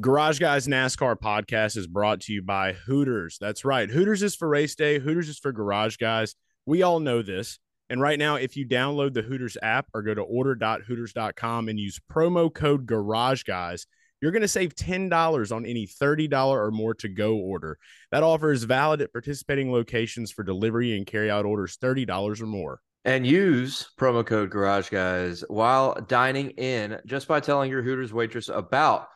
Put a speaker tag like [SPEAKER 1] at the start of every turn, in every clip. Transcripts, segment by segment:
[SPEAKER 1] Garage Guys NASCAR podcast is brought to you by Hooters. That's right. Hooters is for race day, Hooters is for Garage Guys. We all know this. And right now, if you download the Hooters app or go to order.hooters.com and use promo code Garage Guys, you're going to save $10 on any $30 or more to go order. That offer is valid at participating locations for delivery and carry out orders $30 or more.
[SPEAKER 2] And use promo code Garage Guys while dining in just by telling your Hooters waitress about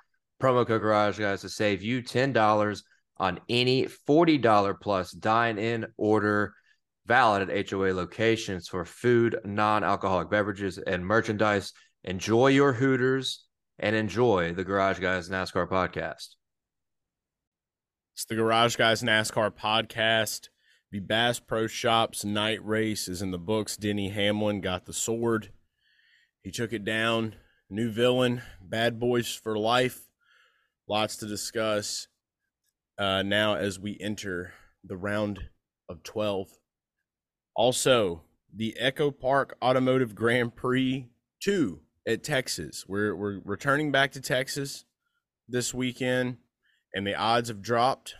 [SPEAKER 2] promo code Garage Guys to save you $10 on any $40 plus dine in order valid at HOA locations for food, non alcoholic beverages, and merchandise. Enjoy your Hooters and enjoy the Garage Guys NASCAR podcast.
[SPEAKER 1] It's the Garage Guys NASCAR podcast. The Bass Pro Shops night race is in the books. Denny Hamlin got the sword. He took it down. New villain, bad boys for life. Lots to discuss uh, now as we enter the round of 12. Also, the Echo Park Automotive Grand Prix 2 at Texas. We're, we're returning back to Texas this weekend, and the odds have dropped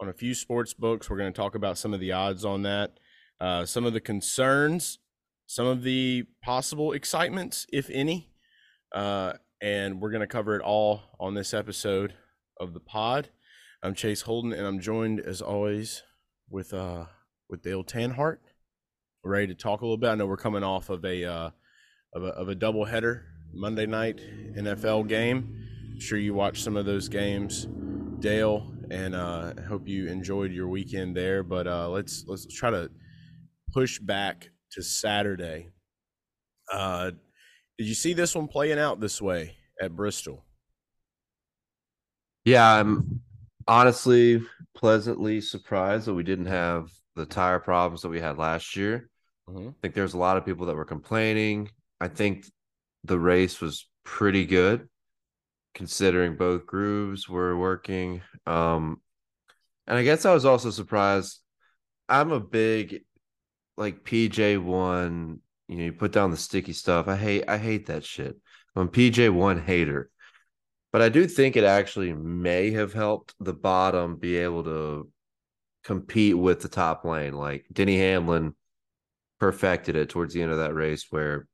[SPEAKER 1] on a few sports books. We're going to talk about some of the odds on that, uh, some of the concerns, some of the possible excitements, if any. Uh, and we're going to cover it all on this episode of the pod. I'm Chase Holden, and I'm joined as always with uh with Dale Tanhardt. We're ready to talk a little bit. I know we're coming off of a uh, of a of a double header Monday night NFL game. I'm sure you watched some of those games, Dale, and uh, I hope you enjoyed your weekend there. But uh, let's let's try to push back to Saturday. Uh, did you see this one playing out this way at Bristol?
[SPEAKER 2] Yeah, I'm honestly pleasantly surprised that we didn't have the tire problems that we had last year. Mm-hmm. I think there's a lot of people that were complaining. I think the race was pretty good considering both grooves were working. Um, and I guess I was also surprised. I'm a big like PJ one you know, you put down the sticky stuff. I hate I hate that shit. I'm PJ one hater. But I do think it actually may have helped the bottom be able to compete with the top lane. Like Denny Hamlin perfected it towards the end of that race where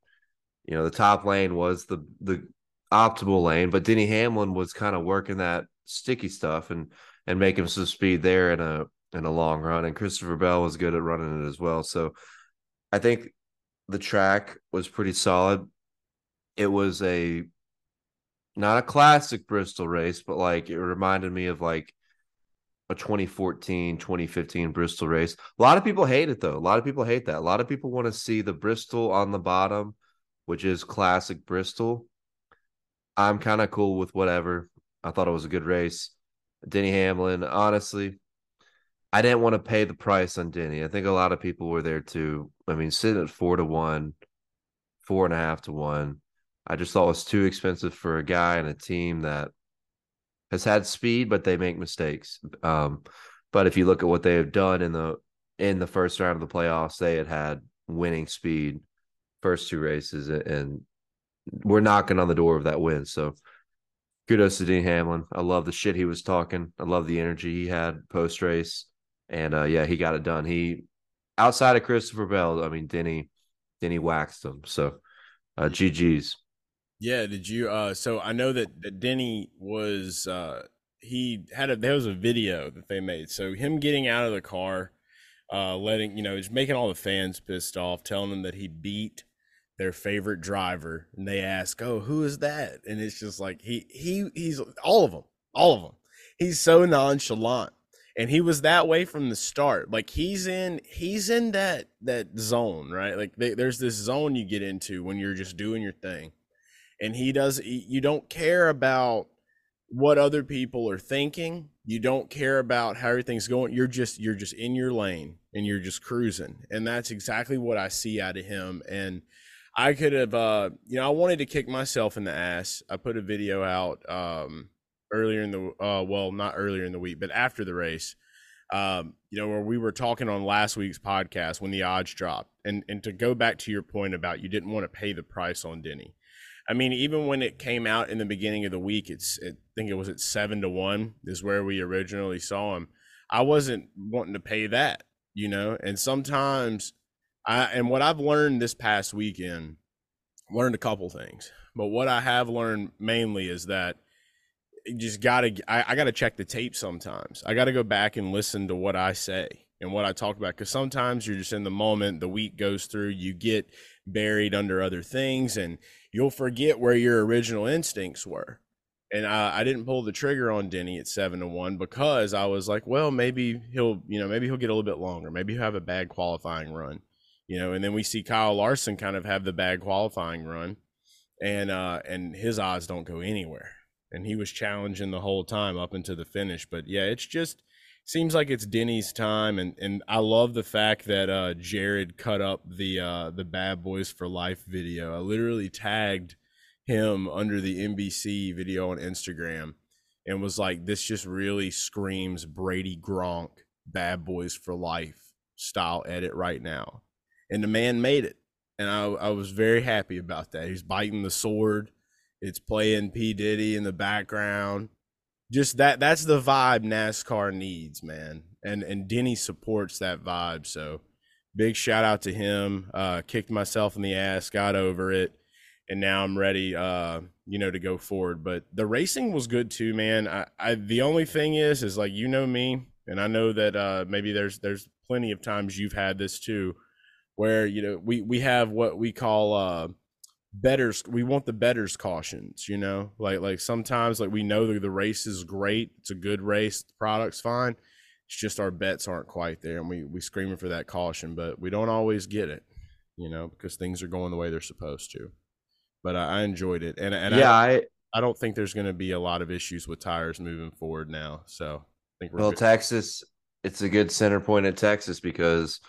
[SPEAKER 2] you know the top lane was the the optimal lane, but Denny Hamlin was kind of working that sticky stuff and and making some speed there in a in a long run. And Christopher Bell was good at running it as well. So I think the track was pretty solid. It was a not a classic Bristol race, but like it reminded me of like a 2014, 2015 Bristol race. A lot of people hate it though. A lot of people hate that. A lot of people want to see the Bristol on the bottom, which is classic Bristol. I'm kind of cool with whatever. I thought it was a good race. Denny Hamlin, honestly, I didn't want to pay the price on Denny. I think a lot of people were there too. I mean, sitting at four to one, four and a half to one. I just thought it was too expensive for a guy and a team that has had speed, but they make mistakes. Um, but if you look at what they have done in the in the first round of the playoffs, they had had winning speed first two races, and we're knocking on the door of that win. So kudos to Denny Hamlin. I love the shit he was talking. I love the energy he had post race and uh, yeah, he got it done. He outside of Christopher Bell, I mean, Denny, Denny waxed him. So, uh, GG's.
[SPEAKER 1] Yeah, did you? Uh, so I know that, that Denny was uh, he had a there was a video that they made. So him getting out of the car, uh, letting you know, just making all the fans pissed off, telling them that he beat their favorite driver, and they ask, "Oh, who is that?" And it's just like he he he's all of them, all of them. He's so nonchalant and he was that way from the start like he's in he's in that that zone right? Like they, there's this zone you get into when you're just doing your thing and he does you don't care about what other people are thinking you don't care about how everything's going you're just you're just in your lane and you're just cruising and that's exactly what i see out of him and i could have uh you know i wanted to kick myself in the ass i put a video out um earlier in the uh, well, not earlier in the week, but after the race. Um, you know, where we were talking on last week's podcast when the odds dropped, and and to go back to your point about you didn't want to pay the price on Denny. I mean, even when it came out in the beginning of the week, it's I think it was at seven to one is where we originally saw him. I wasn't wanting to pay that, you know. And sometimes, I and what I've learned this past weekend, learned a couple things, but what I have learned mainly is that just gotta I, I gotta check the tape sometimes. I gotta go back and listen to what I say and what I talk about because sometimes you're just in the moment. The week goes through, you get buried under other things, and you'll forget where your original instincts were. And I, I didn't pull the trigger on Denny at seven to one because I was like, well, maybe he'll, you know, maybe he'll get a little bit longer. Maybe he'll have a bad qualifying run, you know. And then we see Kyle Larson kind of have the bad qualifying run, and uh, and his odds don't go anywhere. And he was challenging the whole time up into the finish. But yeah, it's just seems like it's Denny's time, and and I love the fact that uh, Jared cut up the uh, the Bad Boys for Life video. I literally tagged him under the NBC video on Instagram, and was like, "This just really screams Brady Gronk Bad Boys for Life style edit right now," and the man made it, and I I was very happy about that. He's biting the sword. It's playing P Diddy in the background just that that's the vibe NASCAR needs, man. And and Denny supports that vibe. So big shout out to him. Uh kicked myself in the ass, got over it, and now I'm ready uh, you know, to go forward. But the racing was good too, man. I, I the only thing is is like you know me, and I know that uh maybe there's there's plenty of times you've had this too, where you know we we have what we call uh betters we want the betters cautions you know? Like like sometimes like we know that the race is great it's a good race the product's fine it's just our bets aren't quite there and we we screaming for that caution but we don't always get it you know because things are going the way they're supposed to. But i, I enjoyed it and and
[SPEAKER 2] yeah
[SPEAKER 1] I,
[SPEAKER 2] I,
[SPEAKER 1] I don't think there's going to be a lot of issues with tires moving forward now so i think
[SPEAKER 2] well
[SPEAKER 1] good.
[SPEAKER 2] texas it's a good center point in texas because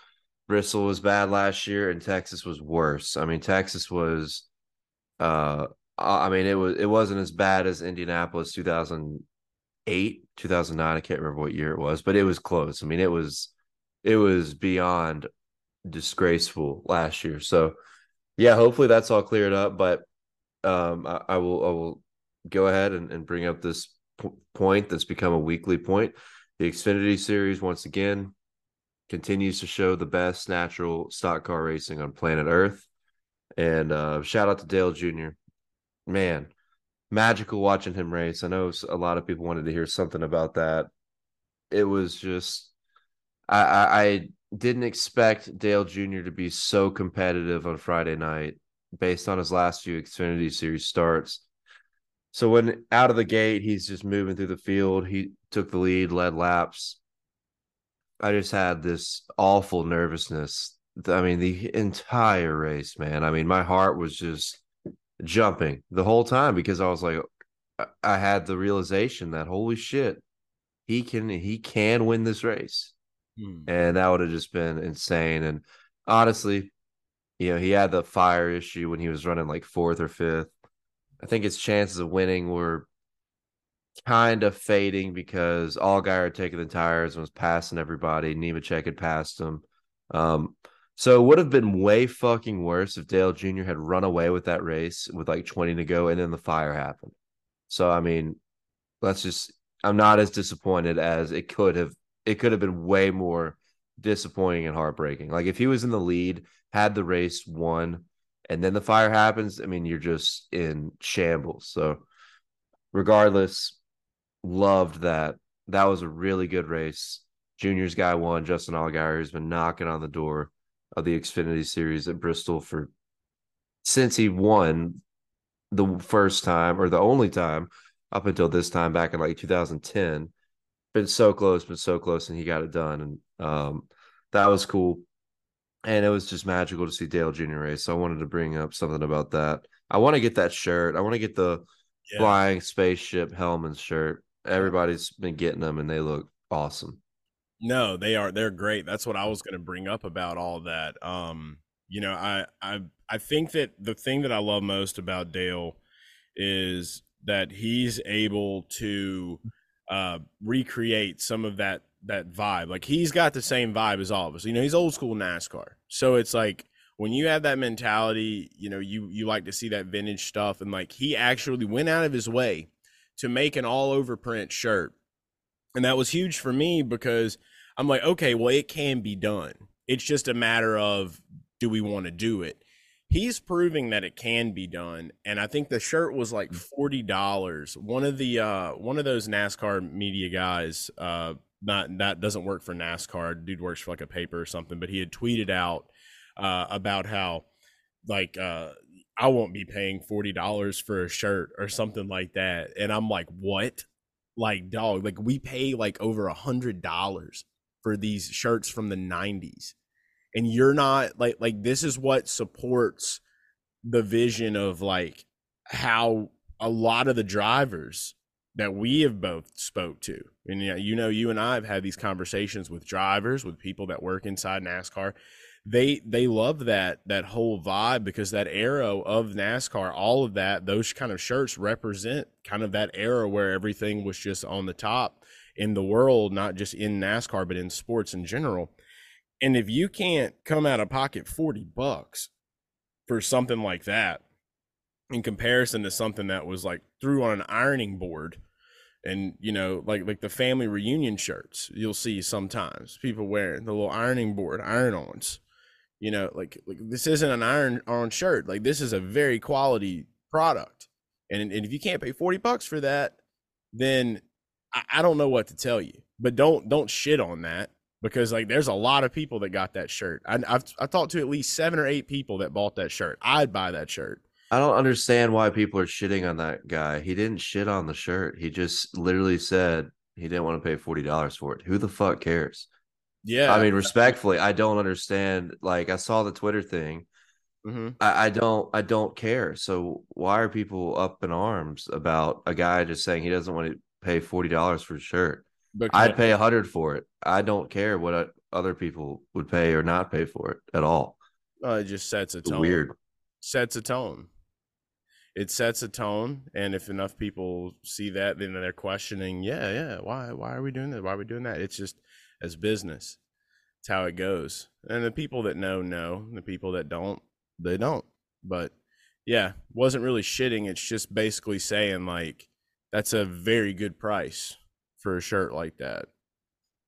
[SPEAKER 2] bristol was bad last year and texas was worse. I mean texas was uh, I mean, it was it wasn't as bad as Indianapolis 2008, 2009. I can't remember what year it was, but it was close. I mean, it was it was beyond disgraceful last year. So, yeah, hopefully that's all cleared up. But um, I, I will I will go ahead and, and bring up this p- point that's become a weekly point. The Xfinity Series once again continues to show the best natural stock car racing on planet Earth. And uh, shout out to Dale Jr. Man, magical watching him race. I know a lot of people wanted to hear something about that. It was just, I, I, I didn't expect Dale Jr. to be so competitive on Friday night based on his last few Xfinity Series starts. So when out of the gate, he's just moving through the field. He took the lead, led laps. I just had this awful nervousness I mean, the entire race, man. I mean, my heart was just jumping the whole time because I was like, I had the realization that holy shit, he can he can win this race, hmm. and that would have just been insane. And honestly, you know, he had the fire issue when he was running like fourth or fifth. I think his chances of winning were kind of fading because Allgaier had taken the tires and was passing everybody. Nemechek had passed him. Um, so it would have been way fucking worse if Dale Jr. had run away with that race with like 20 to go and then the fire happened. So I mean, let's just I'm not as disappointed as it could have it could have been way more disappointing and heartbreaking. Like if he was in the lead, had the race won, and then the fire happens, I mean, you're just in shambles. So regardless, loved that. That was a really good race. Junior's guy won. Justin Allgaier has been knocking on the door of the Xfinity Series at Bristol for since he won the first time or the only time up until this time back in like 2010. Been so close, been so close, and he got it done, and um, that was cool. And it was just magical to see Dale Jr. race. So I wanted to bring up something about that. I want to get that shirt. I want to get the yeah. flying spaceship Hellmann's shirt. Everybody's been getting them, and they look awesome.
[SPEAKER 1] No, they are. They're great. That's what I was going to bring up about all that. Um, you know, I I I think that the thing that I love most about Dale is that he's able to uh, recreate some of that that vibe. Like he's got the same vibe as all of us. You know, he's old school NASCAR, so it's like when you have that mentality, you know, you you like to see that vintage stuff and like he actually went out of his way to make an all over print shirt. And that was huge for me because I'm like, okay, well it can be done. It's just a matter of do we want to do it? He's proving that it can be done and I think the shirt was like $40. One of the uh one of those NASCAR media guys uh not that doesn't work for NASCAR. Dude works for like a paper or something, but he had tweeted out uh, about how like uh, I won't be paying forty dollars for a shirt or something like that, and I'm like, what? Like, dog, like we pay like over a hundred dollars for these shirts from the '90s, and you're not like like this is what supports the vision of like how a lot of the drivers that we have both spoke to and you know you and i have had these conversations with drivers with people that work inside nascar they they love that that whole vibe because that era of NASCAR, all of that, those kind of shirts represent kind of that era where everything was just on the top in the world, not just in NASCAR, but in sports in general. And if you can't come out of pocket 40 bucks for something like that, in comparison to something that was like threw on an ironing board and you know like like the family reunion shirts you'll see sometimes people wearing the little ironing board iron-ons you know like, like this isn't an iron on shirt like this is a very quality product and, and if you can't pay 40 bucks for that then I, I don't know what to tell you but don't don't shit on that because like there's a lot of people that got that shirt I, I've I talked to at least seven or eight people that bought that shirt I'd buy that shirt
[SPEAKER 2] I don't understand why people are shitting on that guy. He didn't shit on the shirt. He just literally said he didn't want to pay forty dollars for it. Who the fuck cares?
[SPEAKER 1] Yeah.
[SPEAKER 2] I mean, respectfully, I don't understand. Like, I saw the Twitter thing. Mm-hmm. I, I, don't. I don't care. So why are people up in arms about a guy just saying he doesn't want to pay forty dollars for a shirt? Because I'd pay a hundred for it. I don't care what other people would pay or not pay for it at all.
[SPEAKER 1] Uh, it just sets a tone.
[SPEAKER 2] weird.
[SPEAKER 1] Sets a tone. It sets a tone, and if enough people see that, then they're questioning. Yeah, yeah. Why? Why are we doing that? Why are we doing that? It's just as business. It's how it goes. And the people that know know. The people that don't, they don't. But yeah, wasn't really shitting. It's just basically saying like that's a very good price for a shirt like that.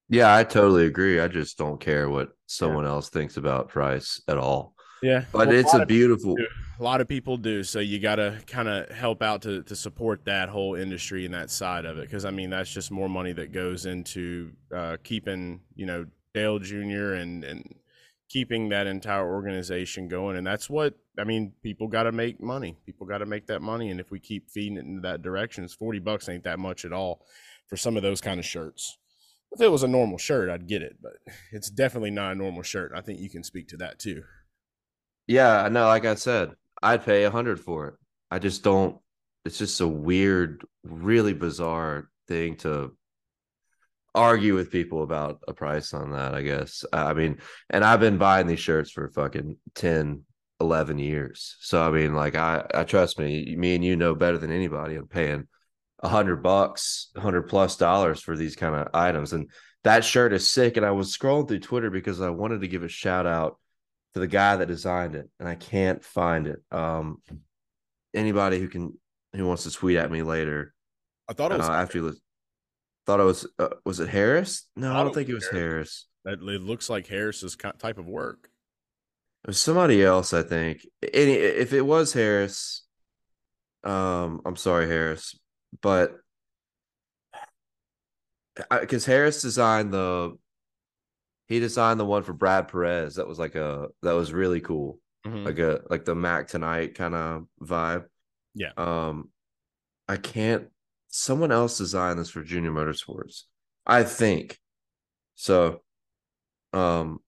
[SPEAKER 2] Yeah, I totally agree. I just don't care what someone yeah. else thinks about price at all.
[SPEAKER 1] Yeah,
[SPEAKER 2] but well, it's a, a beautiful.
[SPEAKER 1] A lot of people do. So you got to kind of help out to to support that whole industry and that side of it, because I mean that's just more money that goes into uh, keeping you know Dale Jr. and and keeping that entire organization going. And that's what I mean. People got to make money. People got to make that money. And if we keep feeding it in that direction, it's forty bucks ain't that much at all for some of those kind of shirts. If it was a normal shirt, I'd get it, but it's definitely not a normal shirt. I think you can speak to that too.
[SPEAKER 2] Yeah, no, like I said, I'd pay a hundred for it. I just don't. It's just a weird, really bizarre thing to argue with people about a price on that. I guess. I mean, and I've been buying these shirts for fucking 10, 11 years. So I mean, like, I, I trust me. Me and you know better than anybody. I'm paying a hundred bucks, hundred plus dollars for these kind of items, and that shirt is sick. And I was scrolling through Twitter because I wanted to give a shout out to the guy that designed it, and I can't find it. Um, anybody who can who wants to tweet at me later.
[SPEAKER 1] I thought it was
[SPEAKER 2] uh, after you thought it was uh, was it Harris? No, I, I don't think it was Harris.
[SPEAKER 1] Harris. It looks like Harris's type of work.
[SPEAKER 2] It was somebody else, I think. Any if it was Harris, um, I'm sorry, Harris, but because Harris designed the he designed the one for Brad Perez that was like a that was really cool. Mm-hmm. Like a like the Mac tonight kind of vibe.
[SPEAKER 1] Yeah.
[SPEAKER 2] Um I can't someone else designed this for Junior Motorsports. I think. So um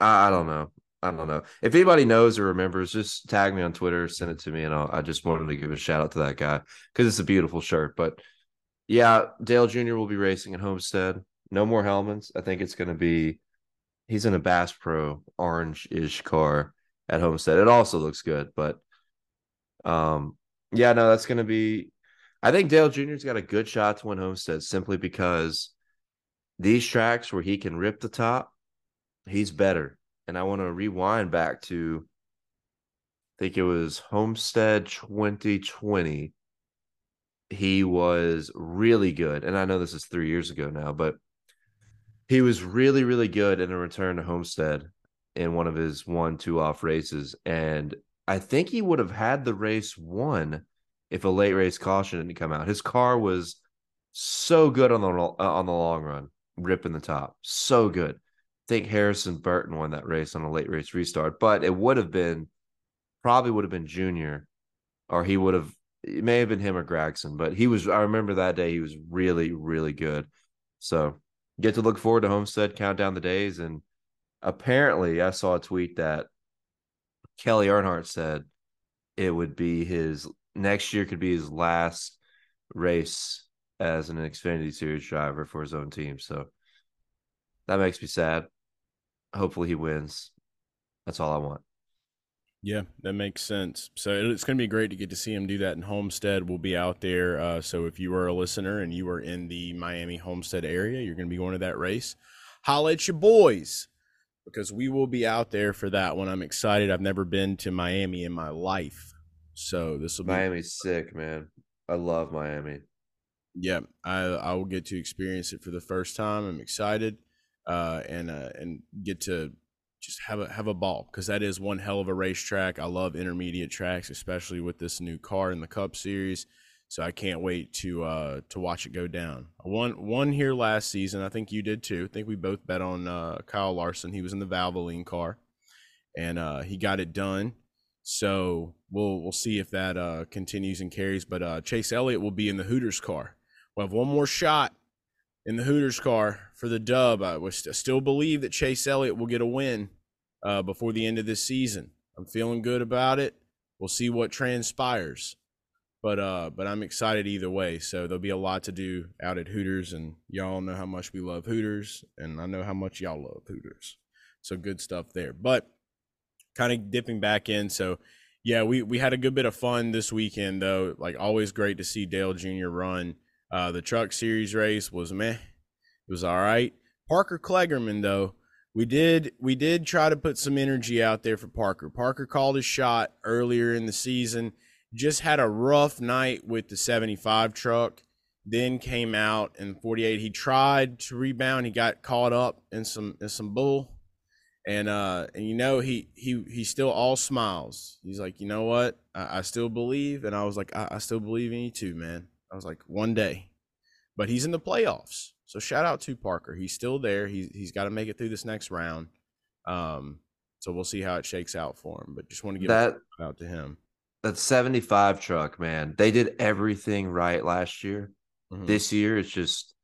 [SPEAKER 2] I, I don't know. I don't know. If anybody knows or remembers, just tag me on Twitter, send it to me, and I'll, I just wanted to give a shout out to that guy because it's a beautiful shirt. But yeah, Dale Jr. will be racing at Homestead. No more Hellmann's. I think it's going to be he's in a Bass Pro orange-ish car at Homestead. It also looks good, but um, yeah, no, that's gonna be. I think Dale Jr.'s got a good shot to win Homestead simply because these tracks where he can rip the top, he's better. And I want to rewind back to I think it was Homestead 2020. He was really good. And I know this is three years ago now, but he was really, really good in a return to Homestead in one of his one, two off races. And I think he would have had the race won if a late race caution didn't come out. His car was so good on the uh, on the long run, ripping the top, so good. I think Harrison Burton won that race on a late race restart, but it would have been probably would have been Junior, or he would have. It may have been him or Gragson, but he was. I remember that day he was really, really good. So get to look forward to Homestead, count down the days, and apparently I saw a tweet that Kelly Earnhardt said it would be his next year could be his last race as an Xfinity Series driver for his own team. So that makes me sad. Hopefully he wins. That's all I want.
[SPEAKER 1] Yeah, that makes sense. So it's going to be great to get to see him do that in Homestead. We'll be out there. Uh, so if you are a listener and you are in the Miami Homestead area, you're going to be going to that race. Holla at your boys because we will be out there for that one. I'm excited. I've never been to Miami in my life. So this will be
[SPEAKER 2] Miami's sick, man. I love Miami.
[SPEAKER 1] Yeah, I I will get to experience it for the first time. I'm excited, uh, and uh, and get to just have a have a ball because that is one hell of a racetrack. I love intermediate tracks, especially with this new car in the Cup Series. So I can't wait to uh, to watch it go down. One one here last season. I think you did too. I think we both bet on uh, Kyle Larson. He was in the Valvoline car, and uh, he got it done. So we'll we'll see if that uh, continues and carries. But uh, Chase Elliott will be in the Hooters car. We'll have one more shot in the Hooters car for the dub. I, was, I still believe that Chase Elliott will get a win uh, before the end of this season. I'm feeling good about it. We'll see what transpires. But uh, but I'm excited either way. So there'll be a lot to do out at Hooters, and y'all know how much we love Hooters, and I know how much y'all love Hooters. So good stuff there. But kind of dipping back in. So, yeah, we we had a good bit of fun this weekend though. Like always, great to see Dale Jr. run. Uh, the Truck Series race was meh. It was all right. Parker Kligerman though, we did we did try to put some energy out there for Parker. Parker called his shot earlier in the season. Just had a rough night with the 75 truck. Then came out in 48. He tried to rebound. He got caught up in some in some bull and uh and you know he he he's still all smiles he's like you know what i, I still believe and i was like I, I, still believe in you too man i was like one day but he's in the playoffs so shout out to parker he's still there he's, he's got to make it through this next round um so we'll see how it shakes out for him but just want to give that out to him
[SPEAKER 2] that 75 truck man they did everything right last year mm-hmm. this year it's just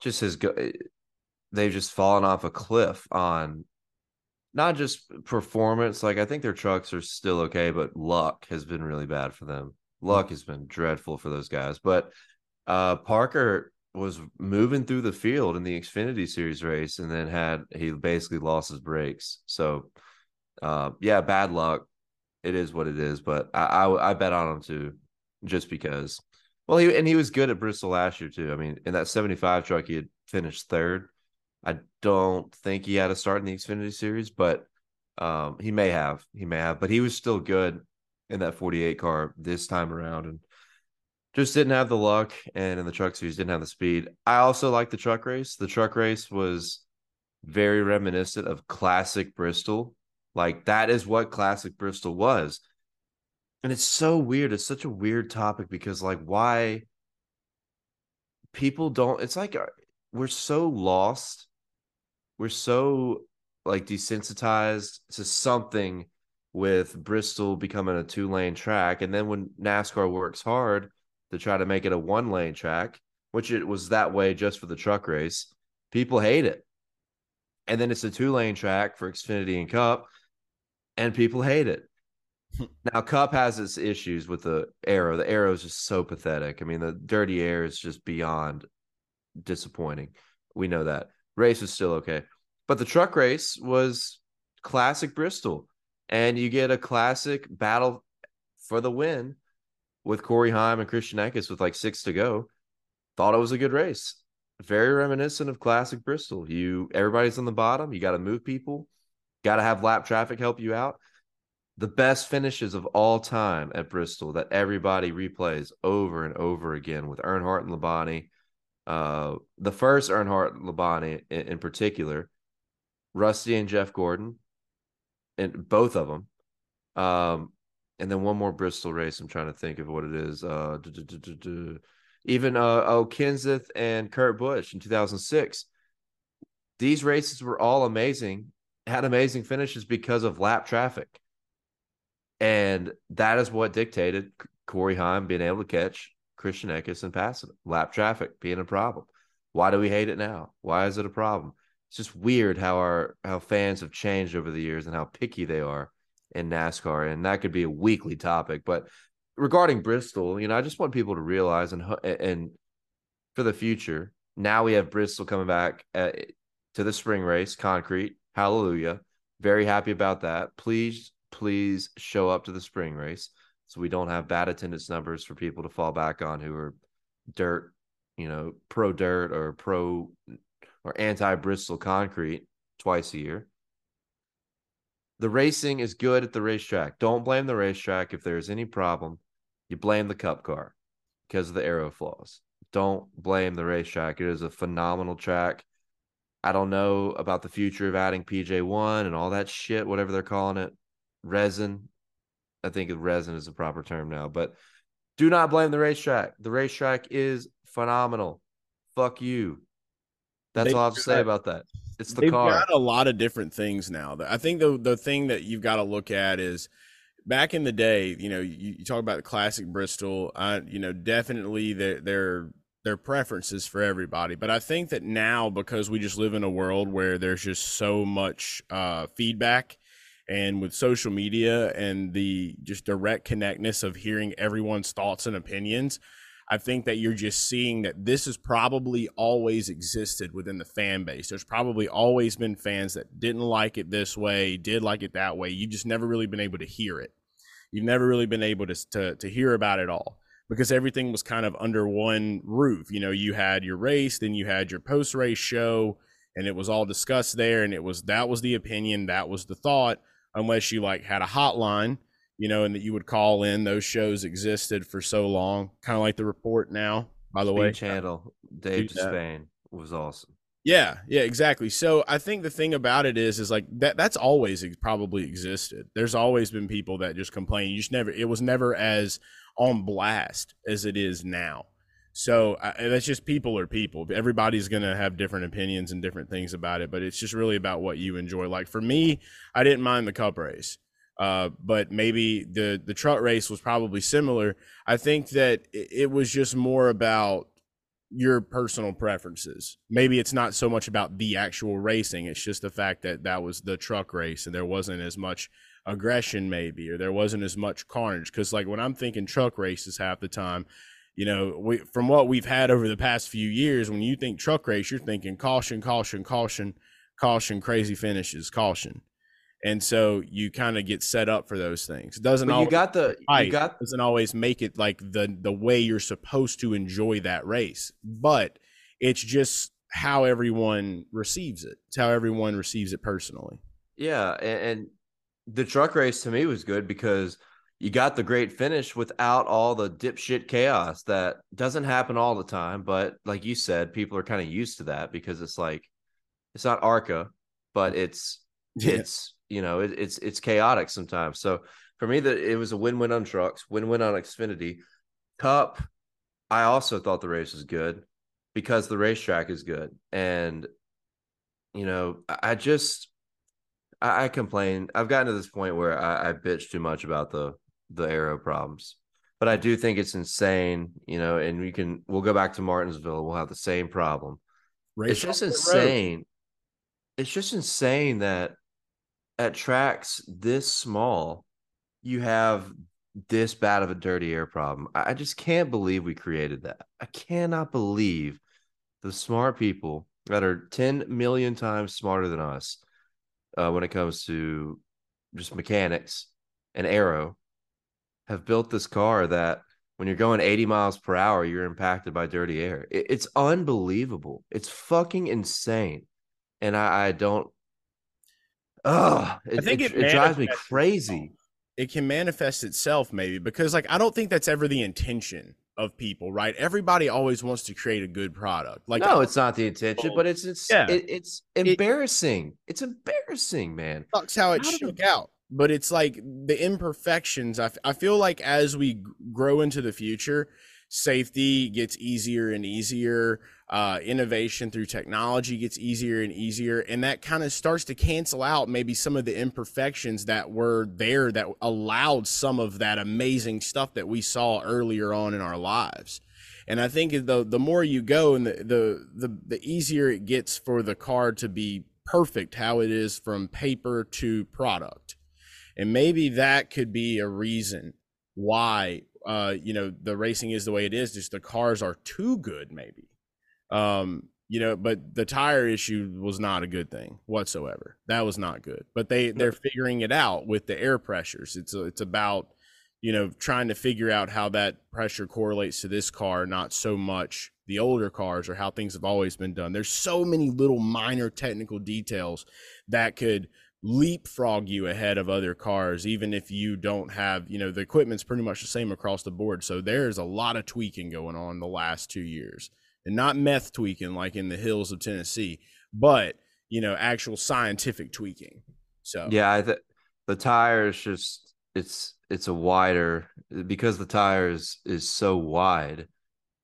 [SPEAKER 2] just has go they've just fallen off a cliff on not just performance. Like I think their trucks are still okay, but luck has been really bad for them. Luck has been dreadful for those guys. But uh, Parker was moving through the field in the Xfinity Series race, and then had he basically lost his brakes. So, uh, yeah, bad luck. It is what it is. But I, I, I bet on him too, just because. Well, he and he was good at Bristol last year too. I mean, in that seventy five truck, he had finished third. I don't think he had a start in the Xfinity series, but um, he may have. He may have, but he was still good in that 48 car this time around and just didn't have the luck. And in the truck series, didn't have the speed. I also like the truck race. The truck race was very reminiscent of classic Bristol. Like that is what classic Bristol was. And it's so weird. It's such a weird topic because, like, why people don't, it's like uh, we're so lost we're so like desensitized to something with Bristol becoming a two lane track. And then when NASCAR works hard to try to make it a one lane track, which it was that way just for the truck race, people hate it. And then it's a two lane track for Xfinity and Cup, and people hate it. now, Cup has its issues with the aero. The aero is just so pathetic. I mean, the dirty air is just beyond disappointing. We know that race was still okay. But the truck race was classic Bristol. And you get a classic battle for the win with Corey Heim and Christian Eckes with like six to go. Thought it was a good race. Very reminiscent of classic Bristol. You everybody's on the bottom. You got to move people. Got to have lap traffic help you out. the best finishes of all time at Bristol that everybody replays over and over again with Earnhardt and Labonte. Uh, the first Earnhardt Labonte in, in particular, Rusty and Jeff Gordon, and both of them. Um, and then one more Bristol race. I'm trying to think of what it is. Uh, even uh, oh Kenseth and Kurt Busch in 2006. These races were all amazing, had amazing finishes because of lap traffic. And that is what dictated Corey Heim being able to catch Christian Eckes and passing lap traffic being a problem. Why do we hate it now? Why is it a problem? It's just weird how our how fans have changed over the years and how picky they are in NASCAR, and that could be a weekly topic. But regarding Bristol, you know, I just want people to realize and and for the future, now we have Bristol coming back at, to the spring race, concrete. Hallelujah! Very happy about that. Please please show up to the spring race so we don't have bad attendance numbers for people to fall back on who are dirt, you know, pro dirt or pro or anti Bristol concrete twice a year. The racing is good at the racetrack. Don't blame the racetrack if there's any problem. You blame the cup car because of the aero flaws. Don't blame the racetrack. It is a phenomenal track. I don't know about the future of adding PJ1 and all that shit, whatever they're calling it resin. I think resin is the proper term now, but do not blame the racetrack. The racetrack is phenomenal. Fuck you. That's all I have to say about that. It's the
[SPEAKER 1] they've
[SPEAKER 2] car.
[SPEAKER 1] got a lot of different things now. I think the the thing that you've got to look at is back in the day. You know, you, you talk about the classic Bristol. I, you know, definitely their their their preferences for everybody. But I think that now because we just live in a world where there's just so much uh, feedback and with social media and the just direct connectness of hearing everyone's thoughts and opinions i think that you're just seeing that this has probably always existed within the fan base. There's probably always been fans that didn't like it this way did like it that way. You've just never really been able to hear it. You've never really been able to, to, to hear about it all because everything was kind of under one roof. You know you had your race then you had your post race show and it was all discussed there and it was that was the opinion that was the thought unless you like had a hotline, you know, and that you would call in. Those shows existed for so long, kind of like the report now. By the
[SPEAKER 2] Speed
[SPEAKER 1] way,
[SPEAKER 2] channel Dave Despain was awesome.
[SPEAKER 1] Yeah, yeah, exactly. So I think the thing about it is, is like that. That's always probably existed. There's always been people that just complain. You just never. It was never as on blast as it is now. So uh, that's just people are people. Everybody's going to have different opinions and different things about it, but it's just really about what you enjoy. Like for me, I didn't mind the cup race. Uh, but maybe the the truck race was probably similar. I think that it, was just more about your personal preferences. Maybe it's not so much about the actual racing. It's just the fact that that was the truck race and there wasn't as much aggression maybe or there wasn't as much carnage cuz like when I'm thinking truck races half the time you know, we, from what we've had over the past few years, when you think truck race, you're thinking caution, caution, caution, caution, crazy finishes, caution. And so you kind of get set up for those things. It doesn't
[SPEAKER 2] but you got the you got
[SPEAKER 1] doesn't always make it like the the way you're supposed to enjoy that race, but it's just how everyone receives it. It's how everyone receives it personally.
[SPEAKER 2] Yeah, and, and the truck race to me was good because you got the great finish without all the dipshit chaos that doesn't happen all the time. But like you said, people are kind of used to that because it's like it's not ARCA, but it's yeah. it's you know it, it's it's chaotic sometimes. So for me, that it was a win-win on trucks, win-win on Xfinity. Cup, I also thought the race was good because the racetrack is good, and you know I just I, I complain. I've gotten to this point where I, I bitch too much about the the aero problems. But I do think it's insane, you know, and we can we'll go back to Martinsville, we'll have the same problem. Race it's just insane. Road. It's just insane that at tracks this small, you have this bad of a dirty air problem. I just can't believe we created that. I cannot believe the smart people that are 10 million times smarter than us uh, when it comes to just mechanics and aero have built this car that when you're going 80 miles per hour, you're impacted by dirty air. It, it's unbelievable. It's fucking insane. And I, I don't, oh, it, I think it, it, it drives me crazy.
[SPEAKER 1] it can manifest itself maybe because like I don't think that's ever the intention of people, right? Everybody always wants to create a good product. Like
[SPEAKER 2] no, it's not the intention, but it's it's yeah. It, it's embarrassing. It, it's embarrassing, man.
[SPEAKER 1] Sucks how it how shook out. But it's like the imperfections. I, I feel like as we grow into the future, safety gets easier and easier uh, innovation through technology gets easier and easier and that kind of starts to cancel out maybe some of the imperfections that were there that allowed some of that amazing stuff that we saw earlier on in our lives. And i think the the more you go and the the the, the easier it gets for the car to be perfect how it is from paper to product. And maybe that could be a reason why uh, you know the racing is the way it is just the cars are too good maybe um, you know, but the tire issue was not a good thing whatsoever. That was not good. But they they're figuring it out with the air pressures. It's a, it's about you know trying to figure out how that pressure correlates to this car, not so much the older cars or how things have always been done. There's so many little minor technical details that could leapfrog you ahead of other cars even if you don't have you know the equipment's pretty much the same across the board so there's a lot of tweaking going on the last two years and not meth tweaking like in the hills of Tennessee, but you know, actual scientific tweaking. So
[SPEAKER 2] yeah, I th- the tire is just it's it's a wider because the tire is is so wide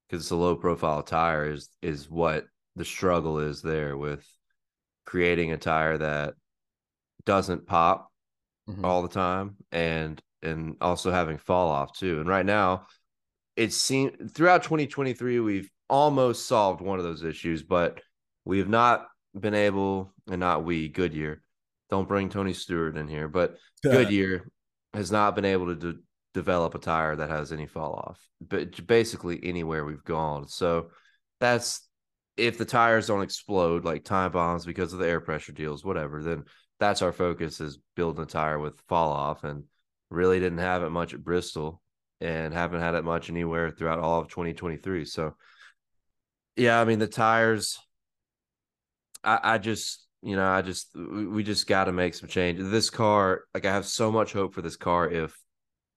[SPEAKER 2] because it's a low profile tire is is what the struggle is there with creating a tire that doesn't pop mm-hmm. all the time and and also having fall off too. And right now, it seems throughout 2023 we've almost solved one of those issues, but we have not been able, and not we, Goodyear. Don't bring Tony Stewart in here, but Goodyear has not been able to de- develop a tire that has any fall off, but basically anywhere we've gone. So that's if the tires don't explode like time bombs because of the air pressure deals, whatever, then that's our focus is building a tire with fall off and really didn't have it much at Bristol and haven't had it much anywhere throughout all of 2023. So yeah, I mean the tires. I, I just you know I just we just got to make some changes. This car, like I have so much hope for this car if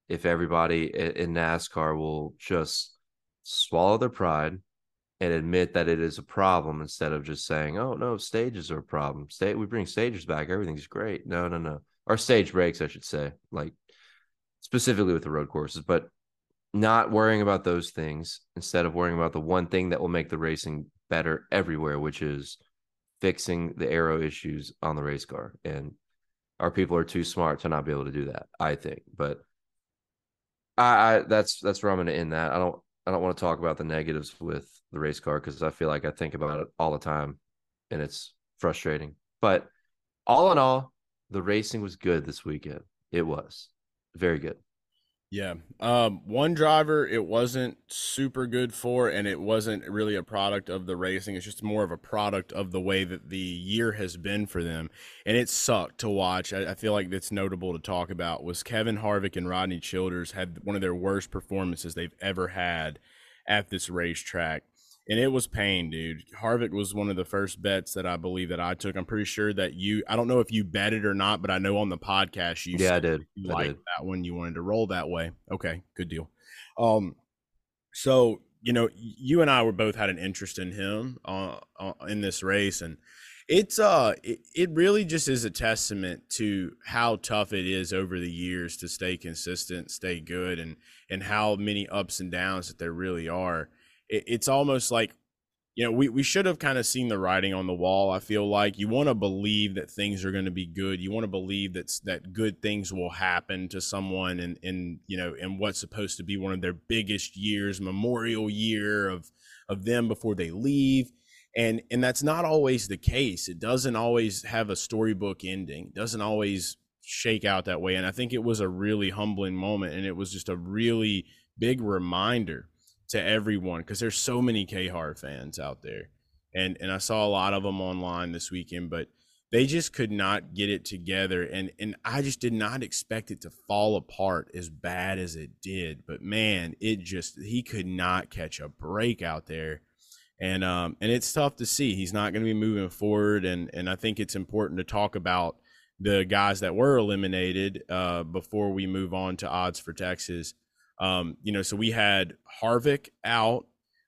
[SPEAKER 2] if everybody in NASCAR will just swallow their pride and admit that it is a problem instead of just saying, "Oh no, stages are a problem. State we bring stages back, everything's great." No, no, no. Or stage breaks, I should say, like specifically with the road courses. But not worrying about those things instead of worrying about the one thing that will make the racing better everywhere, which is fixing the aero issues on the race car. And our people are too smart to not be able to do that, I think. But I, I that's that's where I'm going to end that. I don't I don't want to talk about the negatives with the race car because I feel like I think about it all the time, and it's frustrating. But all in all, the racing was good this weekend. It was very good.
[SPEAKER 1] Yeah. Um, one driver it wasn't super good for, and it wasn't really a product of the racing. It's just more of a product of the way that the year has been for them. And it sucked to watch. I, I feel like it's notable to talk about was Kevin Harvick and Rodney Childers had one of their worst performances they've ever had at this racetrack and it was pain, dude. Harvick was one of the first bets that I believe that I took. I'm pretty sure that you. I don't know if you bet it or not, but I know on the podcast you.
[SPEAKER 2] Yeah, I did.
[SPEAKER 1] You I did. that one. You wanted to roll that way. Okay, good deal. Um, so you know, you and I were both had an interest in him uh, uh, in this race, and it's uh, it, it really just is a testament to how tough it is over the years to stay consistent, stay good, and and how many ups and downs that there really are it, it's almost like you know, we, we should have kind of seen the writing on the wall. I feel like you want to believe that things are going to be good. You want to believe that that good things will happen to someone in, in you know in what's supposed to be one of their biggest years, memorial year of of them before they leave. And and that's not always the case. It doesn't always have a storybook ending. It doesn't always shake out that way. And I think it was a really humbling moment and it was just a really big reminder to everyone because there's so many K-Hard fans out there. And and I saw a lot of them online this weekend, but they just could not get it together and and I just did not expect it to fall apart as bad as it did. But man, it just he could not catch a break out there. And um and it's tough to see. He's not going to be moving forward and and I think it's important to talk about the guys that were eliminated uh, before we move on to odds for Texas. Um, you know, so we had Harvick out.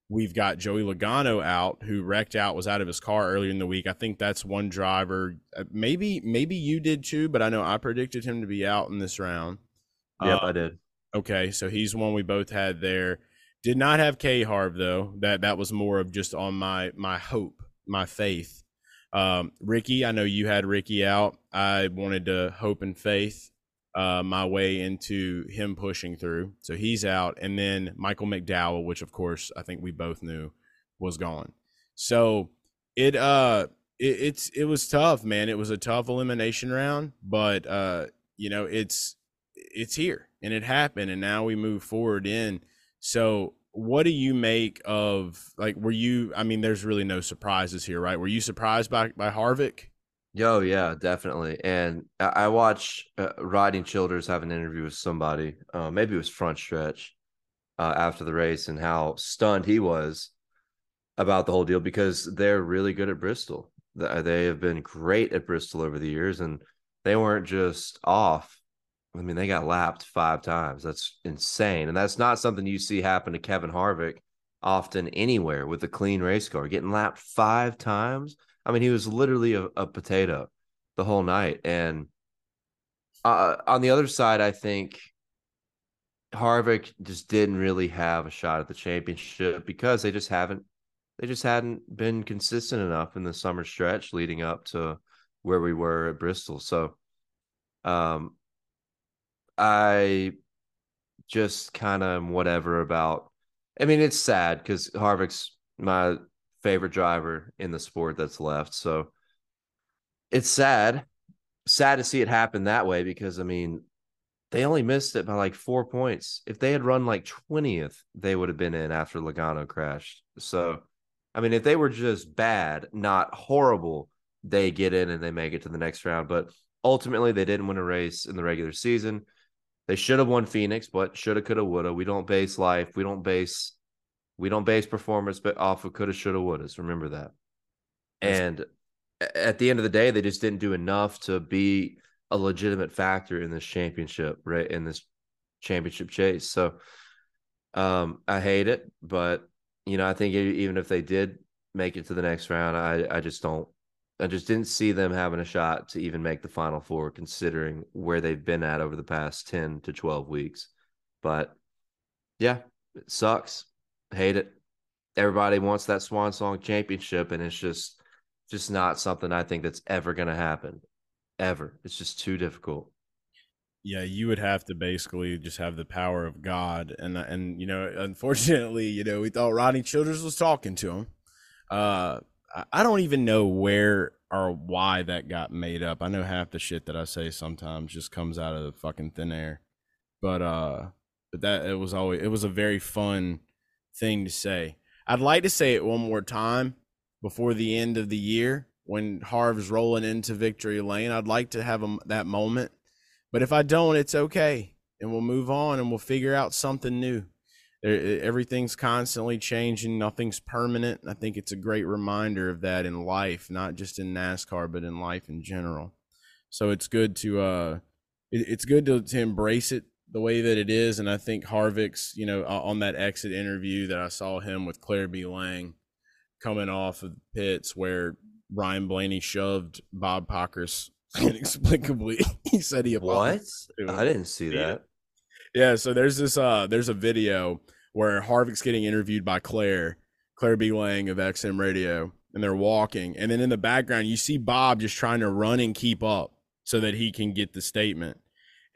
[SPEAKER 1] We've got Joey Logano out, who wrecked out, was out of his car earlier in the week. I think that's one driver. Uh, maybe, maybe you did too, but I know I predicted him to be out in this round.
[SPEAKER 2] Yep, uh, I did.
[SPEAKER 1] Okay, so he's one we both had there. Did not have K Harv though. That that was more of just on my my hope, my faith. Um, Ricky, I know you had Ricky out. I wanted to hope and faith uh, my way into him pushing through. So he's out. And then Michael McDowell, which of course I think we both knew was gone. So it uh it, it's it was tough, man. It was a tough elimination round, but uh, you know, it's it's here and it happened and now we move forward in. So what do you make of like were you I mean there's really no surprises here, right? Were you surprised by by Harvick?
[SPEAKER 2] Yo, yeah, definitely. And I watched uh, Rodney Childers have an interview with somebody, uh, maybe it was Front Stretch, uh, after the race, and how stunned he was about the whole deal because they're really good at Bristol. They have been great at Bristol over the years, and they weren't just off. I mean, they got lapped five times. That's insane, and that's not something you see happen to Kevin Harvick often anywhere with a clean race car. Getting lapped five times I mean, he was literally a, a potato the whole night. And uh, on the other side, I think Harvick just didn't really have a shot at the championship because they just haven't they just hadn't been consistent enough in the summer stretch leading up to where we were at Bristol. So um I just kind of whatever about I mean it's sad because Harvick's my favorite driver in the sport that's left. So it's sad, sad to see it happen that way because I mean, they only missed it by like four points. If they had run like 20th, they would have been in after Logano crashed. So, I mean, if they were just bad, not horrible, they get in and they make it to the next round. But ultimately, they didn't win a race in the regular season. They should have won Phoenix, but shoulda, coulda, woulda. We don't base life. We don't base we don't base performance but off of coulda, shoulda, wouldas. Remember that. And at the end of the day, they just didn't do enough to be a legitimate factor in this championship, right? In this championship chase. So um, I hate it, but you know, I think even if they did make it to the next round, I I just don't I just didn't see them having a shot to even make the final four considering where they've been at over the past 10 to 12 weeks. But yeah, it sucks hate it. Everybody wants that swan song championship, and it's just just not something I think that's ever going to happen. Ever. It's just too difficult.
[SPEAKER 1] Yeah, you would have to basically just have the power of God, and and you know, unfortunately, you know, we thought Rodney Childers was talking to him. Uh, I don't even know where or why that got made up. I know half the shit that I say sometimes just comes out of the fucking thin air, but uh, but that it was always it was a very fun thing to say. I'd like to say it one more time before the end of the year when Harv's rolling into victory lane. I'd like to have a, that moment, but if I don't, it's okay, and we'll move on and we'll figure out something new. Everything's constantly changing. Nothing's permanent. I think it's a great reminder of that in life, not just in NASCAR, but in life in general. So it's good to uh, it's good to, to embrace it the way that it is, and I think Harvick's, you know, on that exit interview that I saw him with Claire B. Lang coming off of the pits where Ryan Blaney shoved Bob Pockrass inexplicably. he said he
[SPEAKER 2] what? I didn't see that.
[SPEAKER 1] Yeah, so there's this uh there's a video where Harvick's getting interviewed by Claire, Claire B. Lang of XM Radio, and they're walking, and then in the background you see Bob just trying to run and keep up so that he can get the statement.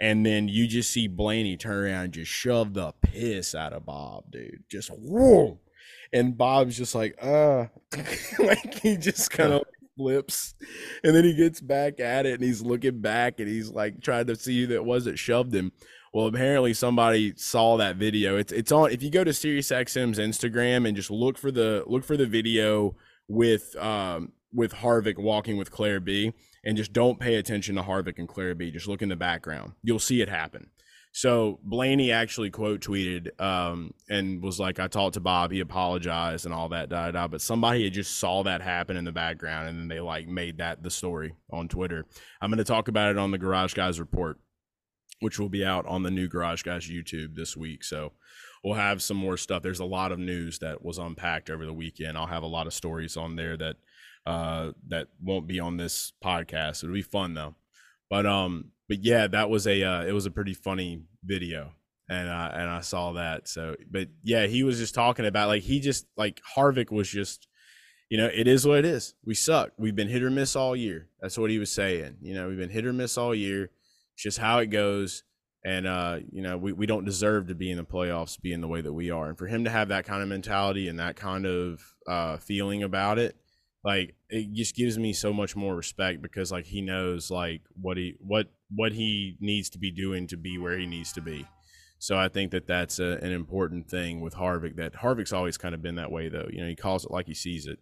[SPEAKER 1] And then you just see Blaney turn around and just shove the piss out of Bob, dude. Just whoa. And Bob's just like, uh, like he just kind of flips. And then he gets back at it and he's looking back and he's like trying to see who that was that shoved him. Well, apparently somebody saw that video. It's it's on if you go to SiriusXM's Instagram and just look for the look for the video with um with Harvick walking with Claire B and just don't pay attention to Harvick and Claire B. Just look in the background. You'll see it happen. So Blaney actually quote tweeted um, and was like, "I talked to Bob, he apologized and all that, da da." But somebody had just saw that happen in the background, and then they like made that the story on Twitter. I'm going to talk about it on the Garage Guys report, which will be out on the new Garage Guys YouTube this week. So we'll have some more stuff. There's a lot of news that was unpacked over the weekend. I'll have a lot of stories on there that uh, that won't be on this podcast. It'll be fun though. But um, but yeah, that was a uh, it was a pretty funny video, and uh, and I saw that. So, but yeah, he was just talking about like he just like Harvick was just, you know, it is what it is. We suck. We've been hit or miss all year. That's what he was saying. You know, we've been hit or miss all year. It's just how it goes. And uh, you know, we, we don't deserve to be in the playoffs being the way that we are. And for him to have that kind of mentality and that kind of uh, feeling about it, like it just gives me so much more respect because like he knows like what he what what he needs to be doing to be where he needs to be. So I think that that's a, an important thing with Harvick. That Harvick's always kind of been that way, though. You know, he calls it like he sees it,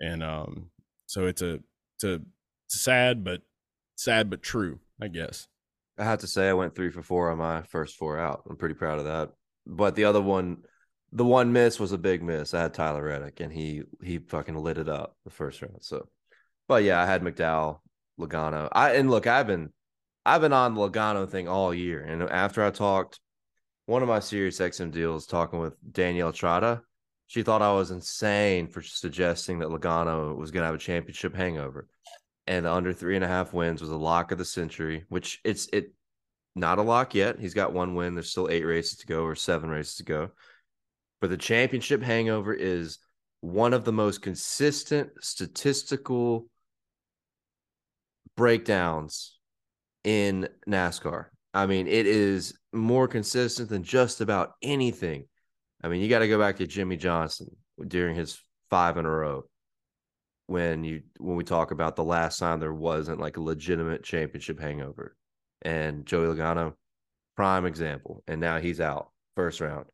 [SPEAKER 1] and um, so it's a it's sad but sad but true, I guess.
[SPEAKER 2] I have to say, I went three for four on my first four out. I'm pretty proud of that. But the other one, the one miss was a big miss. I had Tyler Reddick, and he he fucking lit it up the first round. So, but yeah, I had McDowell, Logano. I and look, I've been I've been on the Logano thing all year, and after I talked one of my Sirius XM deals talking with Danielle Trotta, she thought I was insane for suggesting that Logano was going to have a championship hangover, and the under three and a half wins was a lock of the century. Which it's it not a lock yet. He's got one win. There's still eight races to go or seven races to go but the championship hangover is one of the most consistent statistical breakdowns in NASCAR. I mean, it is more consistent than just about anything. I mean, you got to go back to Jimmie Johnson during his five in a row when you when we talk about the last time there wasn't like a legitimate championship hangover. And Joey Logano, prime example. And now he's out first round.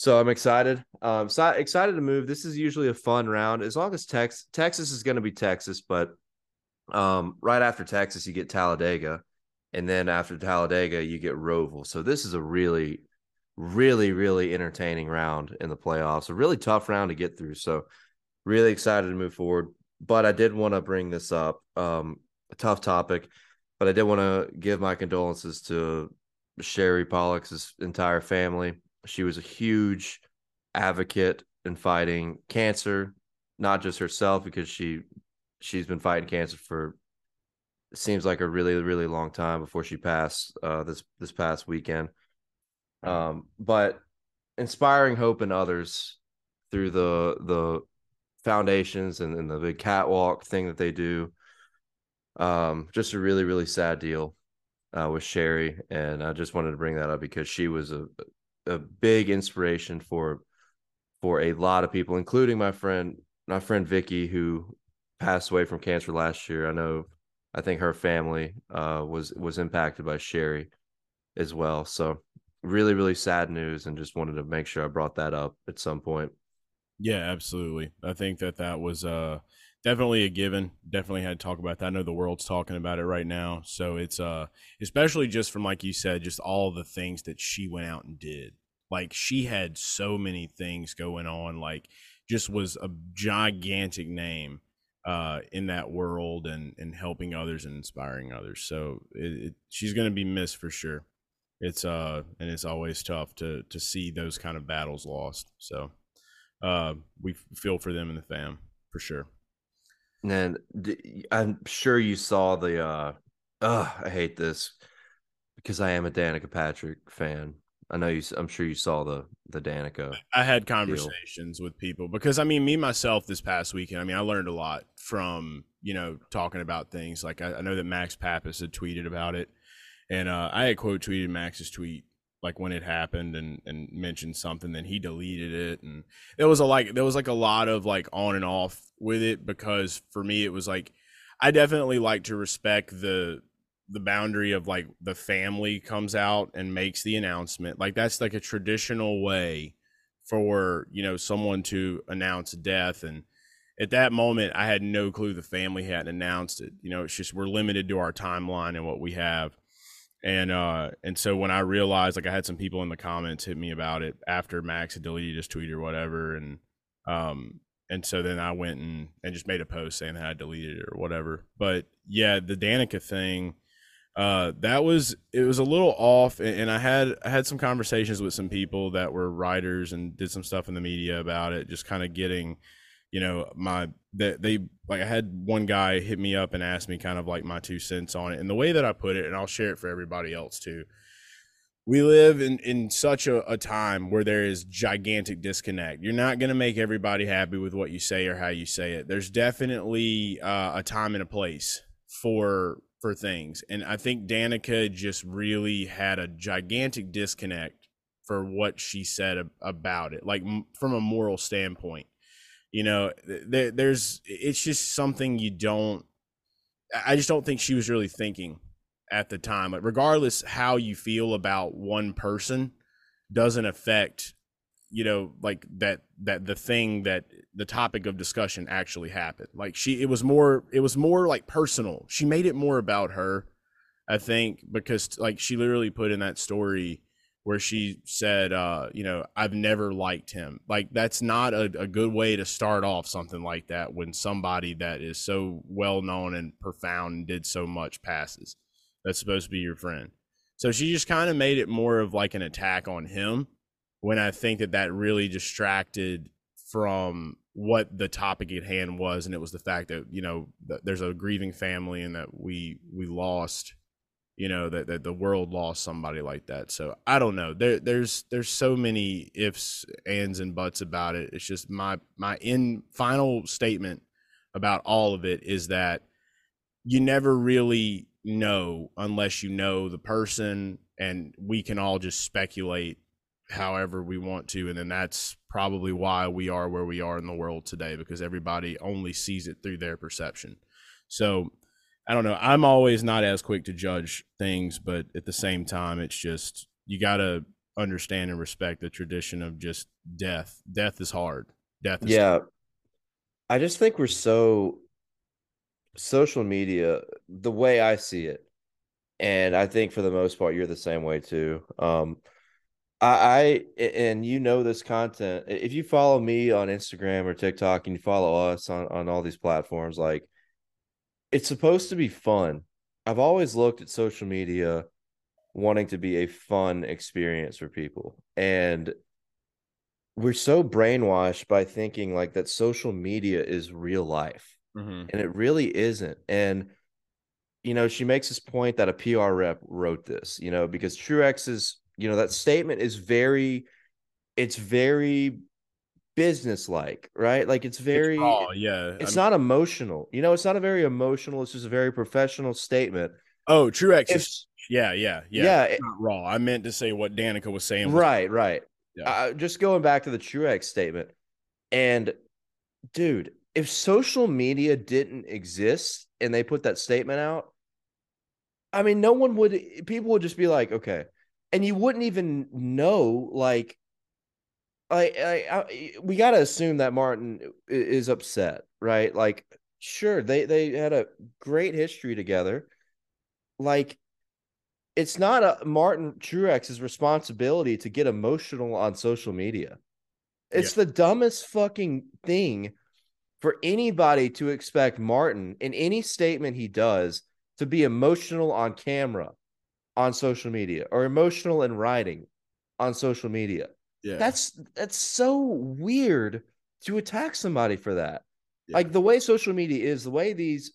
[SPEAKER 2] So I'm excited. Um, so excited to move. This is usually a fun round as long as Tex Texas is going to be Texas, but um, right after Texas you get Talladega, and then after Talladega you get Roval. So this is a really, really, really entertaining round in the playoffs. A really tough round to get through. So really excited to move forward. But I did want to bring this up. Um, a tough topic, but I did want to give my condolences to Sherry Pollex's entire family. She was a huge advocate in fighting cancer, not just herself because she she's been fighting cancer for it seems like a really really long time before she passed uh, this this past weekend. Um, but inspiring hope in others through the the foundations and, and the big catwalk thing that they do. Um, just a really really sad deal uh, with Sherry, and I just wanted to bring that up because she was a a big inspiration for for a lot of people, including my friend my friend Vicky, who passed away from cancer last year. I know, I think her family uh, was was impacted by Sherry as well. So really, really sad news, and just wanted to make sure I brought that up at some point.
[SPEAKER 1] Yeah, absolutely. I think that that was uh, definitely a given. Definitely had to talk about that. I know the world's talking about it right now. So it's uh especially just from like you said, just all the things that she went out and did. Like she had so many things going on, like just was a gigantic name uh in that world and and helping others and inspiring others. So it, it, she's going to be missed for sure. It's uh and it's always tough to to see those kind of battles lost. So uh we feel for them and the fam for sure.
[SPEAKER 2] And I'm sure you saw the uh uh I hate this because I am a Danica Patrick fan. I know you I'm sure you saw the the Danica.
[SPEAKER 1] I had conversations deal. with people because I mean me myself this past weekend, I mean I learned a lot from, you know, talking about things. Like I, I know that Max Papis had tweeted about it. And uh, I had quote tweeted Max's tweet like when it happened and and mentioned something then he deleted it and there was a like there was like a lot of like on and off with it because for me it was like i definitely like to respect the the boundary of like the family comes out and makes the announcement. Like that's like a traditional way for you know someone to announce death and at that moment i had no clue the family hadn't announced it. You know it's just we're limited to our timeline and what we have And uh and so when I realized like I had some people in the comments hit me about it after Max had deleted his tweet or whatever and um and so then I went and, and just made a post saying that I deleted it or whatever. But yeah, the Danica thing, uh, that was it was a little off, and I had I had some conversations with some people that were writers and did some stuff in the media about it, just kind of getting, you know, my that they, like I had one guy hit me up and ask me kind of like my two cents on it, and the way that I put it, and I'll share it for everybody else too we live in, in such a, a, time where there is gigantic disconnect. You're not going to make everybody happy with what you say or how you say it. There's definitely uh, a time and a place for for things, and I think Danica just really had a gigantic disconnect for what she said about it, like from a moral standpoint. You know, there, there's it's just something you don't. I just don't think she was really thinking at the time. Like regardless how you feel about one person doesn't affect you know like that that the thing that the topic of discussion actually happened like she it was more it was more like personal she made it more about her i think because like she literally put in that story where she said uh you know i've never liked him like that's not a, a good way to start off something like that when somebody that is so well known and profound and did so much passes that's supposed to be your friend. So she just kind of made it more of like an attack on him when I think that that really distracted from what the topic at hand was and it was the fact that you know there's a grieving family and that we we lost you know that, that the world lost somebody like that. So i don't know. There there's there's so many ifs ands and buts about it. It's just my my in final statement about all of it is that you never really know unless you know the person and we can all just speculate however we want to and then that's probably why we are where we are in the world today because everybody only sees it through their perception. So i don't know i'm always not as quick to judge things but at the same time it's just you got to understand and respect the tradition of just death death is hard death is
[SPEAKER 2] yeah hard. i just think we're so social media, the way I see it, and I think for the most part, you're the same way too. Um, I, I and you know this content. If you follow me on Instagram or TikTok and you follow us on on all these platforms, like it's supposed to be fun. I've always looked at social media wanting to be a fun experience for people, and we're so brainwashed by thinking like that social media is real life mm-hmm. and it really isn't. And you know, she makes this point that a PR rep wrote this, you know, because Truex's, you know, that statement is very, it's very business-like, right? Like it's very, it's
[SPEAKER 1] raw, yeah.
[SPEAKER 2] It's I'm... not emotional, you know. It's not a very emotional. It's just a very professional statement.
[SPEAKER 1] Oh, Truex if, is, yeah, yeah, yeah. Yeah, it, not raw. I meant to say what Danica was saying. Was
[SPEAKER 2] right, right. Yeah. Uh, just going back to the Truex statement, and dude, if social media didn't exist and they put that statement out, I mean, no one would, people would just be like, okay. And you wouldn't even know, like, I, I, I we got to assume that Martin is upset, right? Like, sure, they, they had a great history together. Like, it's not a Martin Truex's responsibility to get emotional on social media. It's yeah. the dumbest fucking thing for anybody to expect Martin in any statement he does to be emotional on camera on social media or emotional in writing on social media. Yeah. That's that's so weird to attack somebody for that. Yeah. Like the way social media is, the way these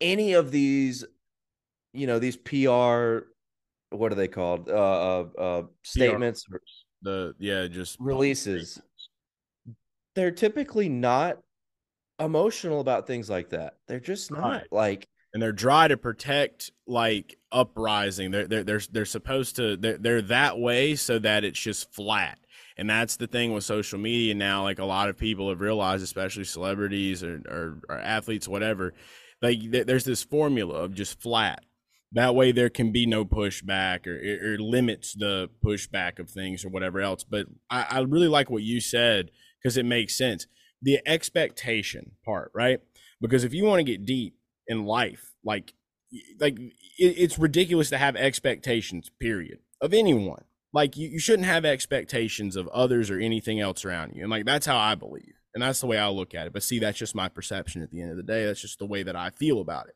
[SPEAKER 2] any of these you know, these PR what are they called? Uh uh, uh statements
[SPEAKER 1] PR, the yeah, just
[SPEAKER 2] releases. They're typically not emotional about things like that. They're just not right. like
[SPEAKER 1] and they're dry to protect like uprising. They're they're they're, they're supposed to they're, they're that way so that it's just flat. And that's the thing with social media now. Like a lot of people have realized, especially celebrities or, or, or athletes, whatever. Like there's this formula of just flat. That way, there can be no pushback, or it, or limits the pushback of things, or whatever else. But I, I really like what you said because it makes sense the expectation part, right? Because if you want to get deep in life, like like it, it's ridiculous to have expectations. Period of anyone. Like you, you shouldn't have expectations of others or anything else around you, and like that's how I believe, and that's the way I look at it. But see, that's just my perception. At the end of the day, that's just the way that I feel about it.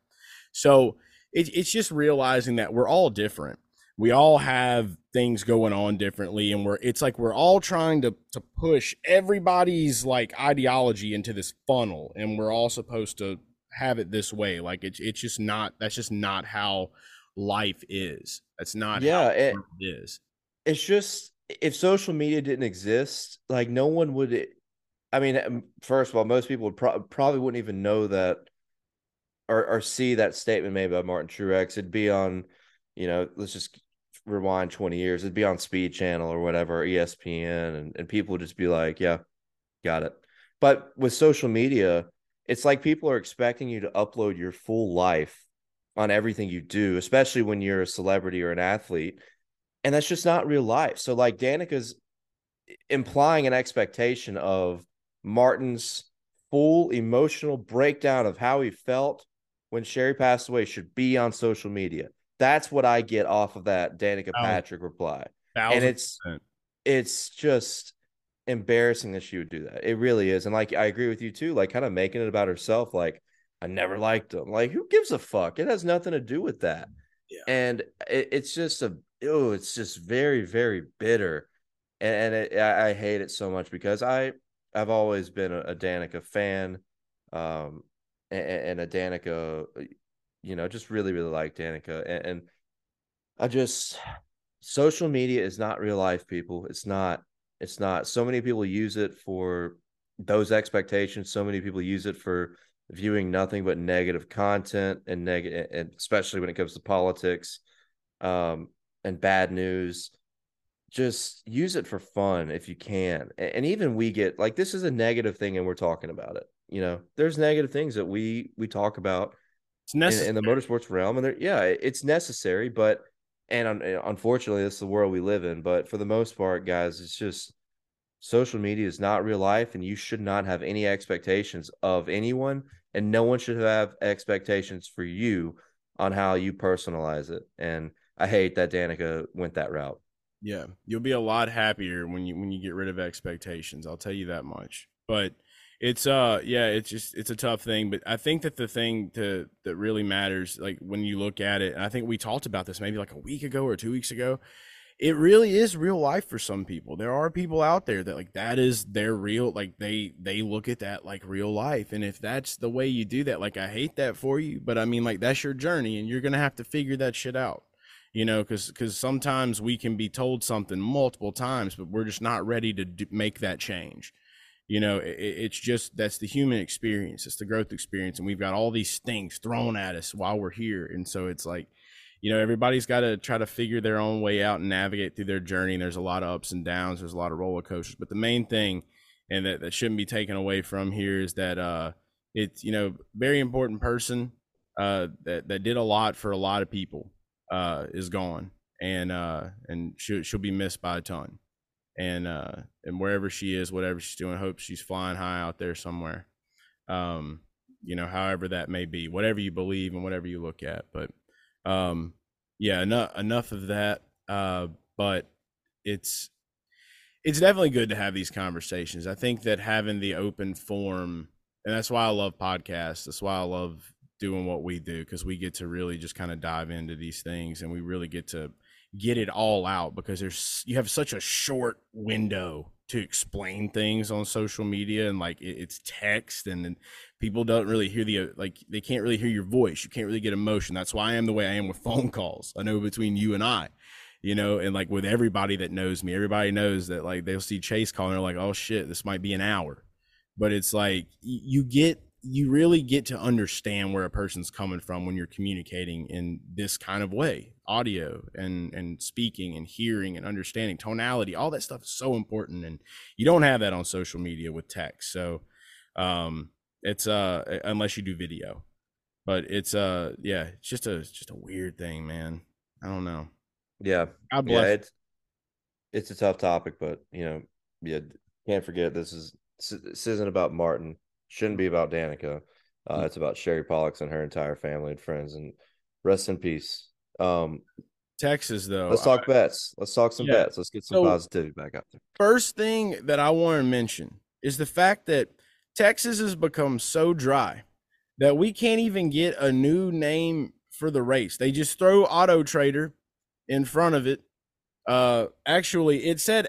[SPEAKER 1] So it, it's just realizing that we're all different we all have things going on differently and we're it's like we're all trying to to push everybody's like ideology into this funnel and we're all supposed to have it this way like it's it's just not that's just not how life is. That's not
[SPEAKER 2] yeah
[SPEAKER 1] it,
[SPEAKER 2] it is. It's just if social media didn't exist like no one would i mean um, first of all most people would pro- probably wouldn't even know that or, or see that statement made by martin truex. It'd be on you know let's just rewind 20 years, it'd be on Speed Channel or whatever, ESPN, and, and people would just be like, yeah, got it. But with social media, it's like people are expecting you to upload your full life on everything you do, especially when you're a celebrity or an athlete. And that's just not real life. So, like, Danica's implying an expectation of Martin's full emotional breakdown of how he felt when Sherry passed away should be on social media. That's what I get off of that Danica Patrick reply. And it's it's just embarrassing that she would do that. It really is. And like I agree with you too, like kind of making it about herself, like I never liked him. Like, who gives a fuck? It has nothing to do with that. Yeah. And it, it's just a oh, it's just very, very bitter. And, and it, I, I, hate it so much because I I've always been a, a Danica fan. Um and, and a Danica you know, just really, really like Danica. And, and I just, social media is not real life, people. It's not. It's not. So many people use it for those expectations. So many people use it for viewing nothing but negative content and negative, and especially when it comes to politics um, and bad news. Just use it for fun if you can. And even we get like this is a negative thing, and we're talking about it. You know, there's negative things that we we talk about in, in the motorsports realm, and yeah, it's necessary. But and unfortunately, this is the world we live in. But for the most part, guys, it's just social media is not real life, and you should not have any expectations of anyone, and no one should have expectations for you on how you personalize it. And I hate that Danica went that route.
[SPEAKER 1] Yeah, you'll be a lot happier when you when you get rid of expectations. I'll tell you that much. But it's uh yeah, it's just it's a tough thing, but I think that the thing to that really matters, like when you look at it, and I think we talked about this maybe like a week ago or two weeks ago. It really is real life for some people. There are people out there that like that is their real like they they look at that like real life. And if that's the way you do that, like I hate that for you, but I mean like that's your journey and you're to have to figure that shit out you know because because sometimes we can be told something multiple times but we're just not ready to make that change you know it, it's just that's the human experience it's the growth experience and we've got all these things thrown at us while we're here and so it's like you know everybody's got to try to figure their own way out and navigate through their journey and there's a lot of ups and downs there's a lot of roller coasters but the main thing and that, that shouldn't be taken away from here is that uh it's you know very important person uh that, that did a lot for a lot of people uh is gone and uh and she'll, she'll be missed by a ton and uh and wherever she is whatever she's doing hope she's flying high out there somewhere. Um you know however that may be whatever you believe and whatever you look at but um yeah enough enough of that uh but it's it's definitely good to have these conversations. I think that having the open form and that's why i love podcasts that's why i love doing what we do because we get to really just kind of dive into these things and we really get to get it all out because there's you have such a short window to explain things on social media and like it's text and then people don't really hear the uh, like they can't really hear your voice. You can't really get emotion. That's why i am the way i am with phone calls. I know between you and i you know and like with everybody that knows me everybody knows that like they'll see chase calling they're like oh shit this might be an hour. But it's like you get you really get to understand where a person's coming from when you're communicating in this kind of way audio and and speaking and hearing and understanding tonality all that stuff is so important and you don't have that on social media with text so um it's uh unless you do video but it's uh yeah it's just a it's just a weird thing man. I don't know.
[SPEAKER 2] Yeah. Yeah it's it's a tough topic but you know yeah can't forget this is this isn't about martin shouldn't be about Danica. Uh, mm. it's about Sherry Pollex and her entire family and friends. And Rest in peace. Um,
[SPEAKER 1] Texas though.
[SPEAKER 2] Let's talk I, bets. Let's talk some yeah. bets. Let's get some so, positivity back out there.
[SPEAKER 1] First thing that I want to mention is the fact that Texas has become so dry that we can't even get a new name for the race. They just throw AutoTrader in front of it. Uh, actually, it said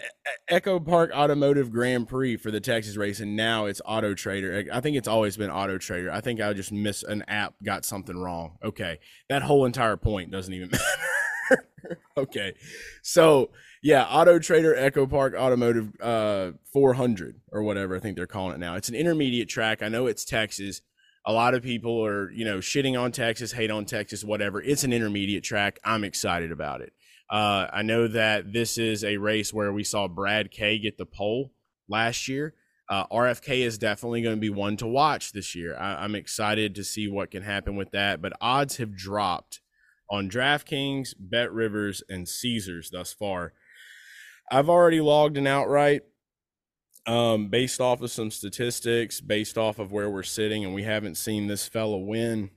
[SPEAKER 1] EchoPark Automotive Grand Prix for the Texas race, and now it's AutoTrader. I think it's always been AutoTrader. I think I just missed an app, got something wrong. Okay, that whole entire point doesn't even matter. okay, so yeah, AutoTrader Echo Park Automotive uh 400 or whatever I think they're calling it now. It's an intermediate track. I know it's Texas a lot of people are, you know, shitting on Texas, hate on Texas, whatever. It's an intermediate track. I'm excited about it. Uh, I know that this is a race where we saw Brad K get the pole last year. Uh, RFK is definitely going to be one to watch this year. I, I'm excited to see what can happen with that. But odds have dropped on DraftKings, Bet Rivers, and Caesars thus far. I've already logged an outright um, based off of some statistics, based off of where we're sitting, and we haven't seen this fella win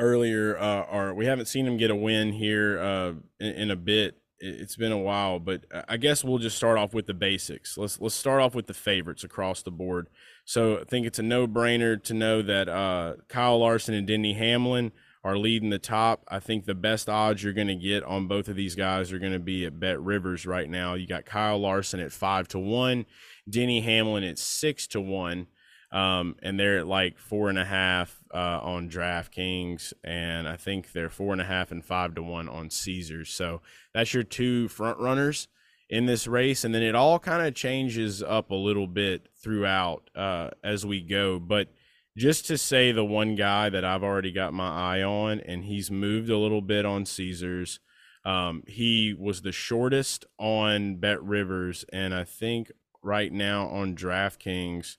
[SPEAKER 1] earlier, uh, or we haven't seen him get a win here uh, in, in a bit. It's been a while, but I guess we'll just start off with the basics. Let's let's start off with the favorites across the board. So I think it's a no brainer to know that uh, Kyle Larson and Denny Hamlin are leading the top. I think the best odds you're going to get on both of these guys are going to be at Bet Rivers right now. You got Kyle Larson at five to one. Denny Hamlin at six to one. Um, and they're at like four and a half uh, on DraftKings, and I think they're four and a half and five to one on Caesars. So that's your two front runners in this race, and then it all kind of changes up a little bit throughout uh, as we go. But just to say the one guy that I've already got my eye on, and he's moved a little bit on Caesars. Um, he was the shortest on Bet Rivers, and I think right now on DraftKings.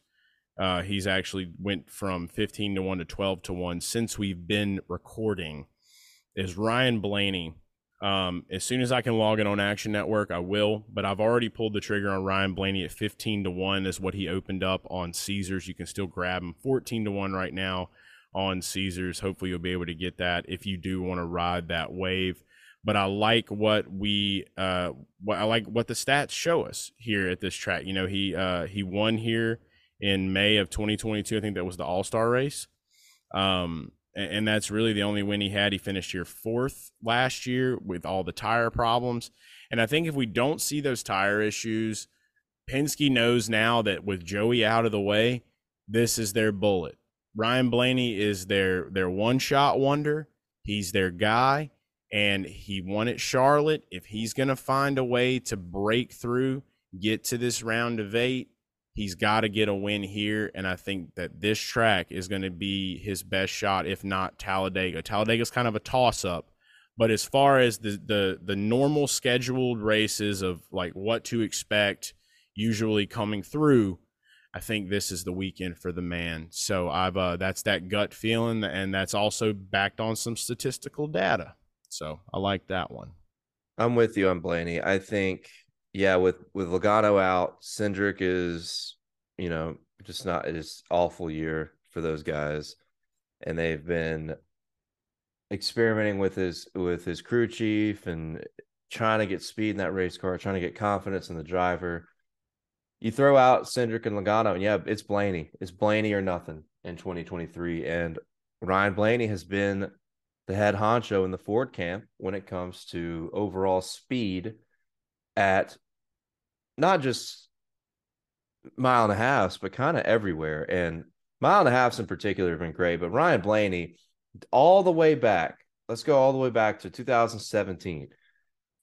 [SPEAKER 1] Uh, he's actually went from 15 to 1 to 12 to 1 since we've been recording is Ryan Blaney. Um, as soon as I can log in on Action Network, I will. But I've already pulled the trigger on Ryan Blaney at 15 to 1 is what he opened up on Caesars. You can still grab him 14 to 1 right now on Caesars. Hopefully you'll be able to get that if you do want to ride that wave but I like what we uh what I like what the stats show us here at this track. You know, he uh he won here in May of 2022. I think that was the All-Star race. Um and, and that's really the only win he had. He finished here fourth last year with all the tire problems. And I think if we don't see those tire issues, Penske knows now that with Joey out of the way, this is their bullet. Ryan Blaney is their their one shot wonder. He's their guy and he won at Charlotte. If he's going to find a way to break through, get to this round of eight, he's got to get a win here. And I think that this track is going to be his best shot, if not Talladega. Talladega is kind of a toss up. But as far as the, the the normal scheduled races of like what to expect, usually coming through, I think this is the weekend for the man. So I've uh, that's that gut feeling, and that's also backed on some statistical data. So I like that one.
[SPEAKER 2] I'm with you on Blaney. I think, yeah, with with Logano out, Cindric is, you know, just not it's awful year for those guys, and they've been experimenting with his with his crew chief and trying to get speed in that race car, trying to get confidence in the driver. You throw out Cindric and Logano, and yeah, it's Blaney. It's Blaney or nothing in 2023. And Ryan Blaney has been the head honcho in the Ford camp when it comes to overall speed at not just mile and a half, but kind of everywhere. And mile and a half in particular have been great. But Ryan Blaney, all the way back, let's go all the way back to 2017,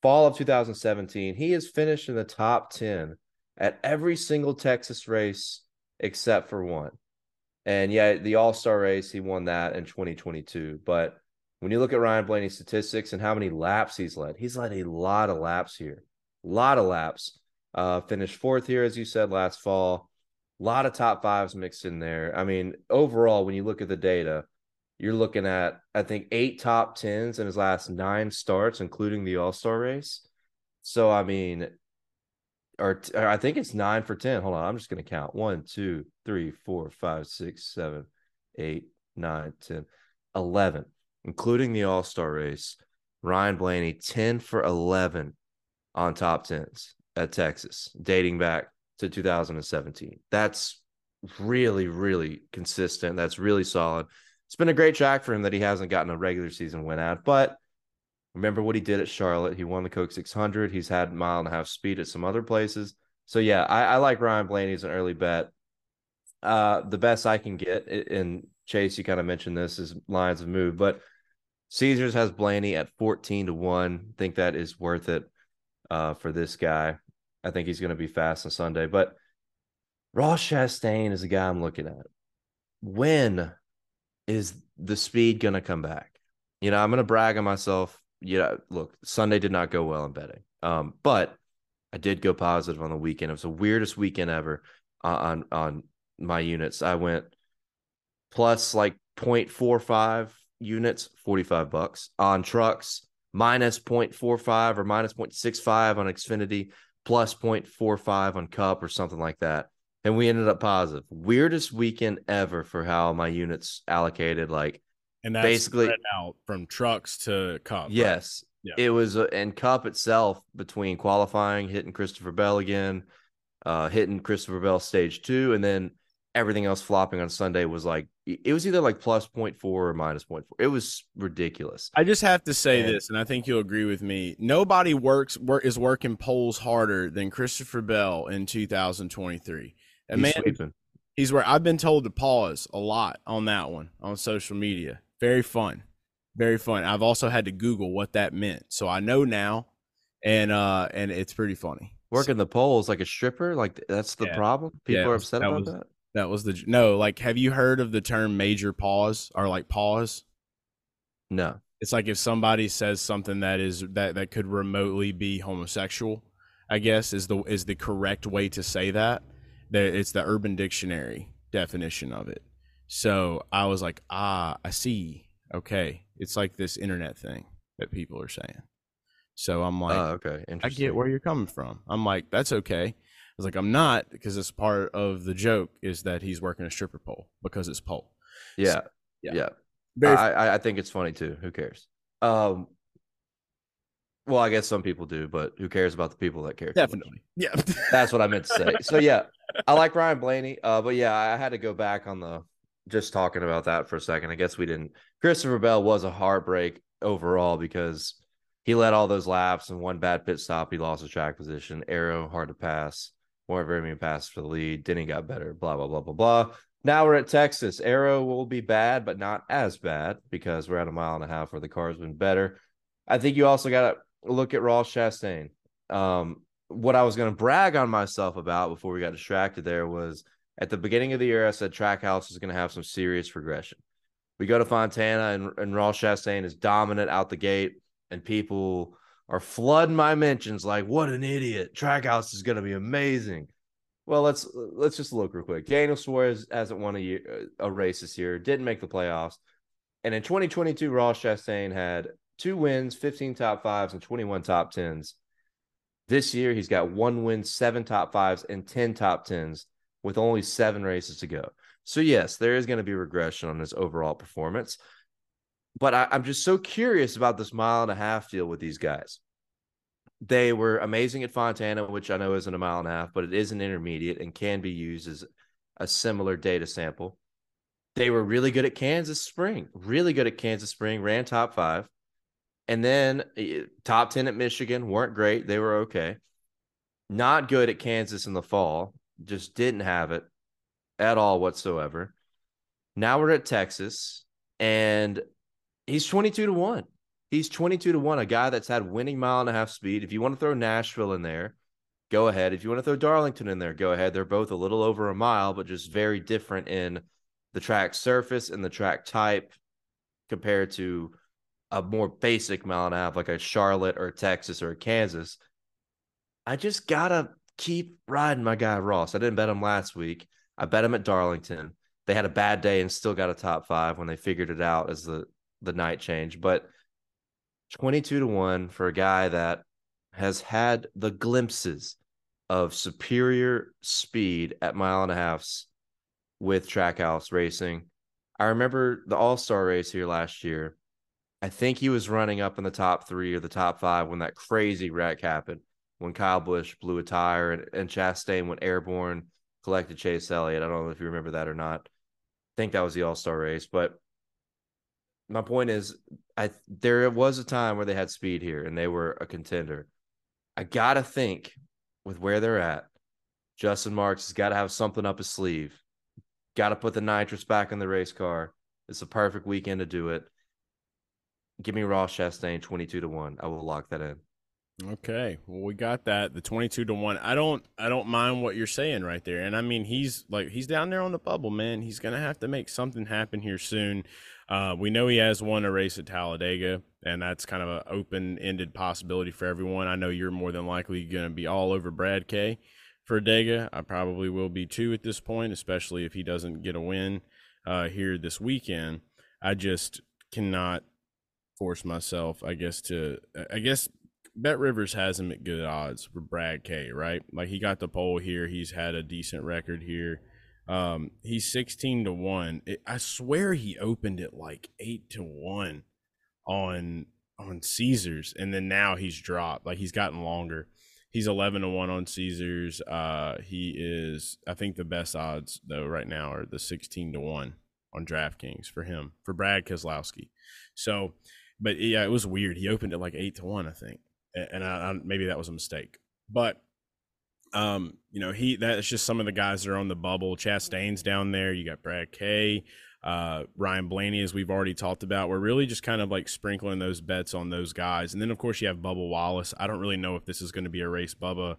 [SPEAKER 2] fall of 2017, he has finished in the top 10 at every single Texas race except for one. And yeah, the All Star race, he won that in 2022. But when you look at Ryan Blaney's statistics and how many laps he's led, he's led a lot of laps here. A lot of laps. Uh, finished fourth here, as you said last fall. A lot of top fives mixed in there. I mean, overall, when you look at the data, you're looking at, I think, eight top tens in his last nine starts, including the All Star race. So, I mean, or, or I think it's nine for 10. Hold on. I'm just going to count one, two, three, four, five, six, seven, eight, nine, 10, 11 including the All Star race, Ryan Blaney 10 for 11 on top tens at Texas, dating back to 2017. That's really, really consistent. That's really solid. It's been a great track for him that he hasn't gotten a regular season win at, but remember what he did at Charlotte. He won the Coke 600. He's had mile and a half speed at some other places. So yeah, I, I like Ryan Blaney as an early bet. Uh, the best I can get, and Chase, you kind of mentioned this, is lines of move, but Caesars has Blaney at 14 to 1. think that is worth it uh, for this guy. I think he's going to be fast on Sunday. But Ross Chastain is the guy I'm looking at. When is the speed going to come back? You know, I'm going to brag on myself. You know, look, Sunday did not go well in betting. Um, but I did go positive on the weekend. It was the weirdest weekend ever on on my units. I went plus like 0.45 units, 45 bucks on trucks, minus 0.45 or minus 0.65 on Xfinity, plus 0.45 on Cup or something like that. And we ended up positive. Weirdest weekend ever for how my units allocated. Like,
[SPEAKER 1] and that's basically out from trucks to Cup.
[SPEAKER 2] Yes. Right? Yeah. It was, uh, and Cup itself between qualifying, hitting Christopher Bell again, uh, hitting Christopher Bell stage two, and then everything else flopping on Sunday was like it was either like plus 0.4 or minus 0.4. It was ridiculous.
[SPEAKER 1] I just have to say and, this, and I think you'll agree with me. Nobody works work is working polls harder than Christopher Bell in 2023. And man, sweeping. he's where I've been told to pause a lot on that one on social media. Very fun. Very fun. I've also had to Google what that meant. So I know now and uh and it's pretty funny.
[SPEAKER 2] Working so, the polls like a stripper, like that's the yeah. problem. People yeah, are upset about was, that.
[SPEAKER 1] That was the no. Like, have you heard of the term major pause or like pause?
[SPEAKER 2] No.
[SPEAKER 1] It's like if somebody says something that is that that could remotely be homosexual. I guess is the is the correct way to say that. That it's the Urban Dictionary definition of it. So I was like, ah, I see. Okay, it's like this internet thing that people are saying. So I'm like,
[SPEAKER 2] oh, okay,
[SPEAKER 1] I get where you're coming from. I'm like, that's okay was like, I'm not because it's part of the joke is that he's working a stripper pole because it's pole.
[SPEAKER 2] Yeah, so, yeah, yeah. Very I, I think it's funny too. Who cares? Um, well, I guess some people do, but who cares about the people that care?
[SPEAKER 1] Definitely. Yeah.
[SPEAKER 2] That's what I meant to say. So yeah, I like Ryan Blaney. Uh, but yeah, I had to go back on the just talking about that for a second. I guess we didn't. Christopher Bell was a heartbreak overall because he led all those laps and one bad pit stop. He lost his track position. Aero hard to pass more very passes for the lead. Denny got better. Blah blah blah blah blah. Now we're at Texas. Aero will be bad, but not as bad because we're at a mile and a half where the car's been better. I think you also got to look at Ross Chastain. Um, what I was going to brag on myself about before we got distracted there was at the beginning of the year, I said Trackhouse is going to have some serious regression. We go to Fontana and, and Ross Chastain is dominant out the gate, and people are flooding my mentions like what an idiot. Trackhouse is going to be amazing. Well let's let's just look real quick. Daniel suarez hasn't won a, year, uh, a race this year didn't make the playoffs. And in 2022 ross chastain had two wins 15 top fives and 21 top tens. This year he's got one win seven top fives and 10 top tens with only seven races to go. So yes there is going to be regression on his overall performance but I, am just so curious about this mile and a half deal with these guys. They were amazing at Fontana, which I know isn't a mile and a half, but it is an intermediate and can be used as a similar data sample. They were really good at Kansas Spring, really good at Kansas Spring, ran top five. And then eh, top 10 at Michigan weren't great. They were okay. Not good at Kansas in the fall, just didn't have it at all whatsoever. Now we're at Texas, and He's 22 to 1. He's 22 to 1, a guy that's had winning mile and a half speed. If you want to throw Nashville in there, go ahead. If you want to throw Darlington in there, go ahead. They're both a little over a mile, but just very different in the track surface and the track type compared to a more basic mile and a half like a Charlotte or a Texas or Kansas. I just gotta keep riding my guy Ross. I didn't bet him last week. I bet him at Darlington. They had a bad day and still got a top five when they figured it out as the the night change, but 22 to 1 for a guy that has had the glimpses of superior speed at mile and a halfs with Trackhouse racing. I remember the All Star race here last year. I think he was running up in the top three or the top five when that crazy wreck happened. When Kyle Busch blew a tire and, and Chastain went airborne, collected Chase Elliott. I don't know if you remember that or not. I think that was the All Star race, but my point is, I there was a time where they had speed here and they were a contender. I gotta think with where they're at, Justin Marks has got to have something up his sleeve. Got to put the nitrous back in the race car. It's a perfect weekend to do it. Give me Ross Chastain 22 to 1. I will lock that in.
[SPEAKER 1] Okay. Well, we got that. The 22 to 1. I don't I don't mind what you're saying right there. And I mean, he's like he's down there on the bubble, man. He's to have to make something happen here soon. Uh, we know he has won a race at Talladega, and that's kind of an open-ended possibility for everyone. I know you're more than likely going to be all over Brad K for Dega. I probably will be too at this point, especially if he doesn't get a win uh, here this weekend. I just cannot force myself, I guess, to I guess Bet Rivers has him at good odds for Brad K, right? Like he got the pole here. He's had a decent record here. Um, he's 16 to 1. It, I swear he opened it like 8 to 1 on on Caesars and then now he's dropped. Like he's gotten longer. He's 11 to 1 on Caesars. Uh, he is I think the best odds though right now are the 16 to 1 on DraftKings for him, for Brad Keselowski. So, but yeah, it was weird. He opened it like 8 to 1, I think. And I, I, maybe that was a mistake. But um, you know, he that's just some of the guys that are on the bubble. Chastain's down there. You got Brad K, uh, Ryan Blaney, as we've already talked about. We're really just kind of like sprinkling those bets on those guys, and then of course you have Bubba Wallace. I don't really know if this is going to be a race Bubba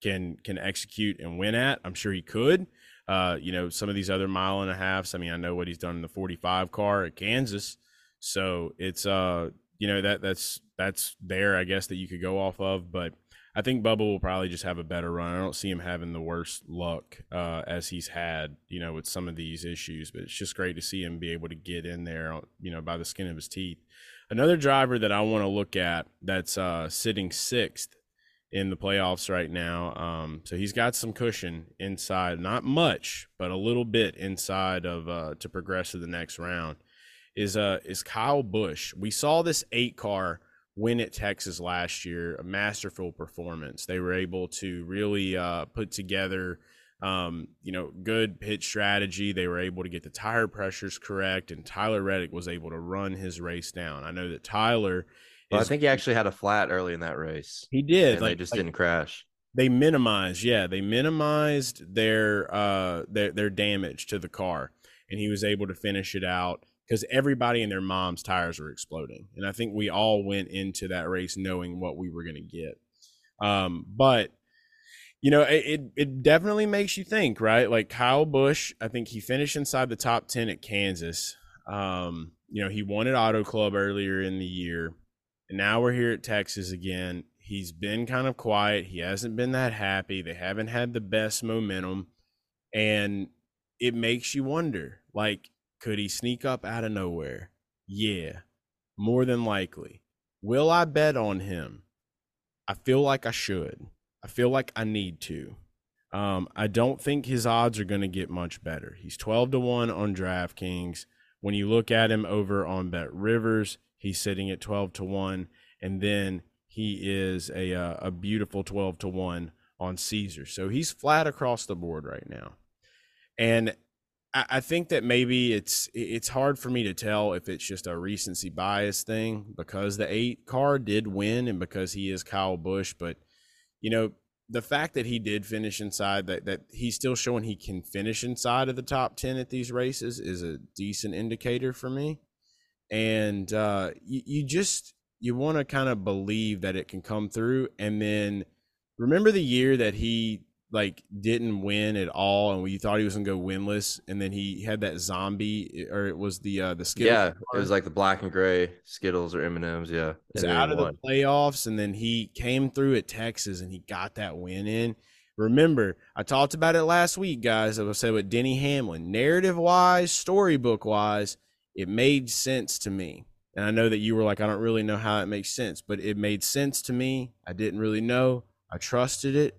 [SPEAKER 1] can can execute and win at. I'm sure he could. Uh, you know, some of these other mile and a halfs. I mean, I know what he's done in the 45 car at Kansas, so it's uh, you know that that's that's there, I guess that you could go off of, but I think Bubba will probably just have a better run. I don't see him having the worst luck uh, as he's had, you know, with some of these issues. But it's just great to see him be able to get in there, you know, by the skin of his teeth. Another driver that I want to look at that's uh, sitting sixth in the playoffs right now. Um, so he's got some cushion inside, not much, but a little bit inside of uh, to progress to the next round. Is uh is Kyle Busch? We saw this eight car win at Texas last year, a masterful performance. They were able to really uh, put together, um, you know, good pit strategy. They were able to get the tire pressures correct, and Tyler Reddick was able to run his race down. I know that Tyler.
[SPEAKER 2] Well, I think he actually had a flat early in that race.
[SPEAKER 1] He did.
[SPEAKER 2] And like, they just like, didn't crash.
[SPEAKER 1] They minimized, yeah, they minimized their uh their their damage to the car, and he was able to finish it out because everybody and their mom's tires were exploding. And I think we all went into that race knowing what we were going to get. Um, but you know, it, it definitely makes you think, right? Like Kyle Busch, I think he finished inside the top 10 at Kansas. Um, you know, he won at Auto Club earlier in the year. And now we're here at Texas again. He's been kind of quiet. He hasn't been that happy. They haven't had the best momentum. And it makes you wonder, like, could he sneak up out of nowhere? Yeah, more than likely. Will I bet on him? I feel like I should. I feel like I need to. Um, I don't think his odds are going to get much better. He's 12 to 1 on DraftKings. When you look at him over on Bet Rivers, he's sitting at 12 to 1. And then he is a, uh, a beautiful 12 to 1 on Caesar. So he's flat across the board right now. And I think that maybe it's it's hard for me to tell if it's just a recency bias thing because the eight car did win and because he is Kyle Busch, but you know the fact that he did finish inside that that he's still showing he can finish inside of the top ten at these races is a decent indicator for me, and uh, you, you just you want to kind of believe that it can come through, and then remember the year that he like didn't win at all, and we thought he was gonna go winless, and then he had that zombie, or it was the uh the
[SPEAKER 2] Skittles. Yeah, it was like the black and gray Skittles or M and M's. Yeah,
[SPEAKER 1] it's out of won. the playoffs, and then he came through at Texas, and he got that win in. Remember, I talked about it last week, guys. I was saying with Denny Hamlin, narrative wise, storybook wise, it made sense to me. And I know that you were like, I don't really know how it makes sense, but it made sense to me. I didn't really know. I trusted it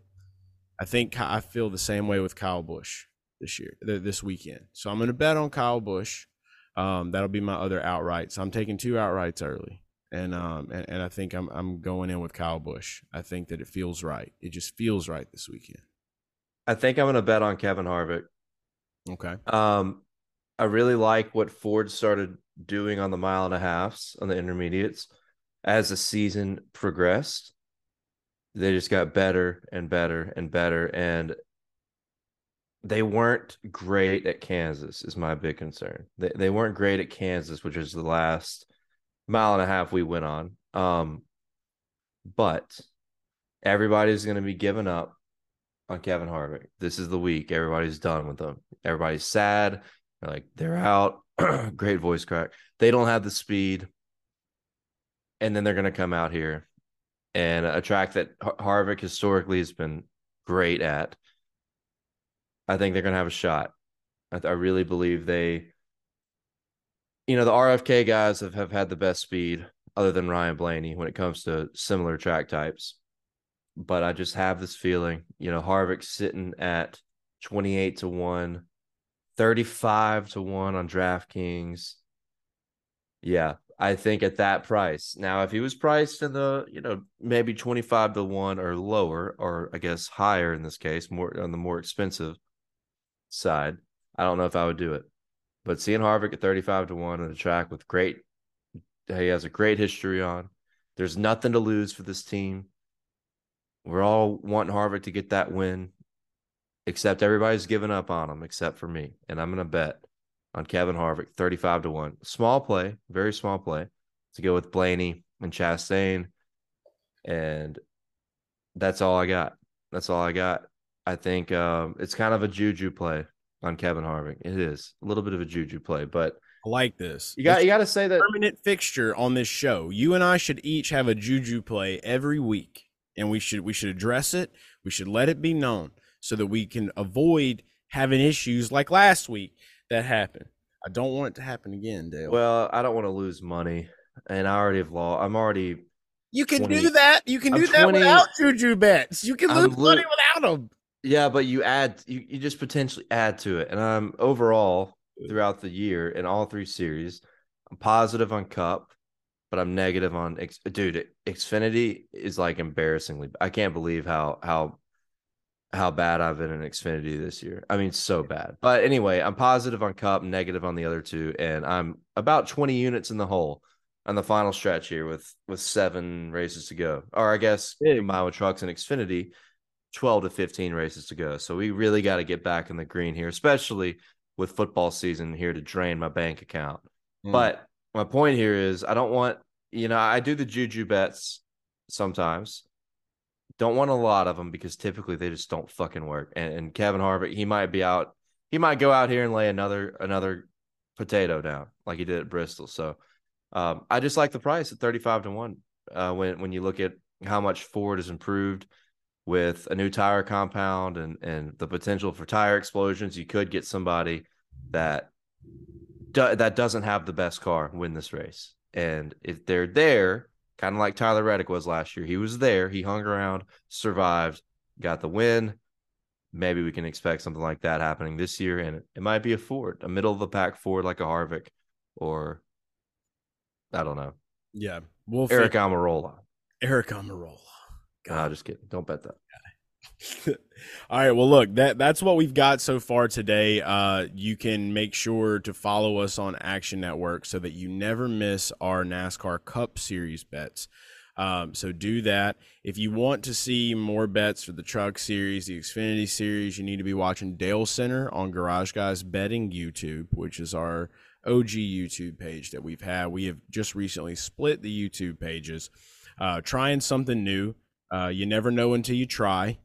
[SPEAKER 1] I think I feel the same way with Kyle Busch this year, this weekend. So I'm going to bet on Kyle Busch. Um, that'll be my other outright. So I'm taking two outrights early, and um, and, and I think I'm I'm going in with Kyle Busch. I think that it feels right. It just feels right this weekend.
[SPEAKER 2] I think I'm going to bet on Kevin Harvick.
[SPEAKER 1] Okay.
[SPEAKER 2] Um, I really like what Ford started doing on the mile and a halfs on the intermediates as the season progressed. They just got better and better and better. And they weren't great at Kansas, is my big concern. They, they weren't great at Kansas, which is the last mile and a half we went on. Um, but everybody's going to be giving up on Kevin Harvick. This is the week. Everybody's done with them. Everybody's sad. They're like, they're out. Great voice crack. They don't have the speed. And then they're going to come out here and a track that Harvick historically has been great at. I think they're going to have a shot. I, I, really believe they, you know, the RFK guys have, have had the best speed other than Ryan Blaney when it comes to similar track types. But I just have this feeling, you know, Harvick's sitting at 28 to 1, 35 to 1 on DraftKings. Yeah, I think at that price. Now, if he was priced in the, you know, maybe 25 to 1 or lower, or I guess higher in this case, more on the more expensive side, I don't know if I would do it. But seeing Harvick at 35 to 1 on a track with great, he has a great history on. There's nothing to lose for this team. We're all wanting Harvick to get that win, except everybody's giving up on him, except for me. And I'm going to bet on Kevin Harvick, 35 to 1. Small play, very small play to go with Blaney and Chastain. And that's all I got. That's all I got. I think um, it's kind of a juju play on Kevin Harvick. It is a little bit of a juju play, but
[SPEAKER 1] I like this.
[SPEAKER 2] You got it's you got to say that
[SPEAKER 1] permanent fixture on this show. You and I should each have a juju play every week, and we should we should address it. We should let it be known so that we can avoid having issues like last week that happened. I don't want it to happen again, Dale.
[SPEAKER 2] Well, I don't want to lose money, and I already have lost. I'm already.
[SPEAKER 1] You can 20, do that. You can I'm do 20, that without juju bets. You can lose money without them.
[SPEAKER 2] Yeah, but you add, you, you just potentially add to it. And I'm overall throughout the year in all three series, I'm positive on Cup, but I'm negative on dude. Xfinity is like embarrassingly. I can't believe how how how bad I've been in Xfinity this year. I mean, so bad. But anyway, I'm positive on Cup, negative on the other two, and I'm about 20 units in the hole on the final stretch here with with seven races to go, or I guess combined with trucks and Xfinity, 12 to 15 races to go. So we really got to get back in the green here, especially with football season here to drain my bank account. Mm. But my point here is I don't want, you know, I do the juju bets sometimes. Don't want a lot of them because typically they just don't fucking work. And, and Kevin Harvick, he might be out. He might go out here and lay another another potato down like he did at Bristol. So um, I just like the price at thirty five to one. Uh, when when you look at how much Ford has improved with a new tire compound and and the potential for tire explosions, you could get somebody that do, that doesn't have the best car win this race. And if they're there, kind of like Tyler Reddick was last year. He was there, he hung around, survived, got the win. Maybe we can expect something like that happening this year, and it, might be a Ford, a middle of the pack Ford like a Harvick, or I don't know.
[SPEAKER 1] Yeah,
[SPEAKER 2] we'll Aric Almirola.
[SPEAKER 1] Aric Almirola.
[SPEAKER 2] God, just kidding. Don't bet that.
[SPEAKER 1] All right. Well, look, that that's what we've got so far today. Uh, you can make sure to follow us on Action Network so that you never miss our NASCAR Cup Series bets. Um, so do that. If you want to see more bets for the Truck Series, the Xfinity Series, you need to be watching Dale Center on Garage Guys Betting YouTube, which is our OG YouTube page that we've had. We have just recently split the YouTube pages, uh, trying something new. Uh, you never know until you try.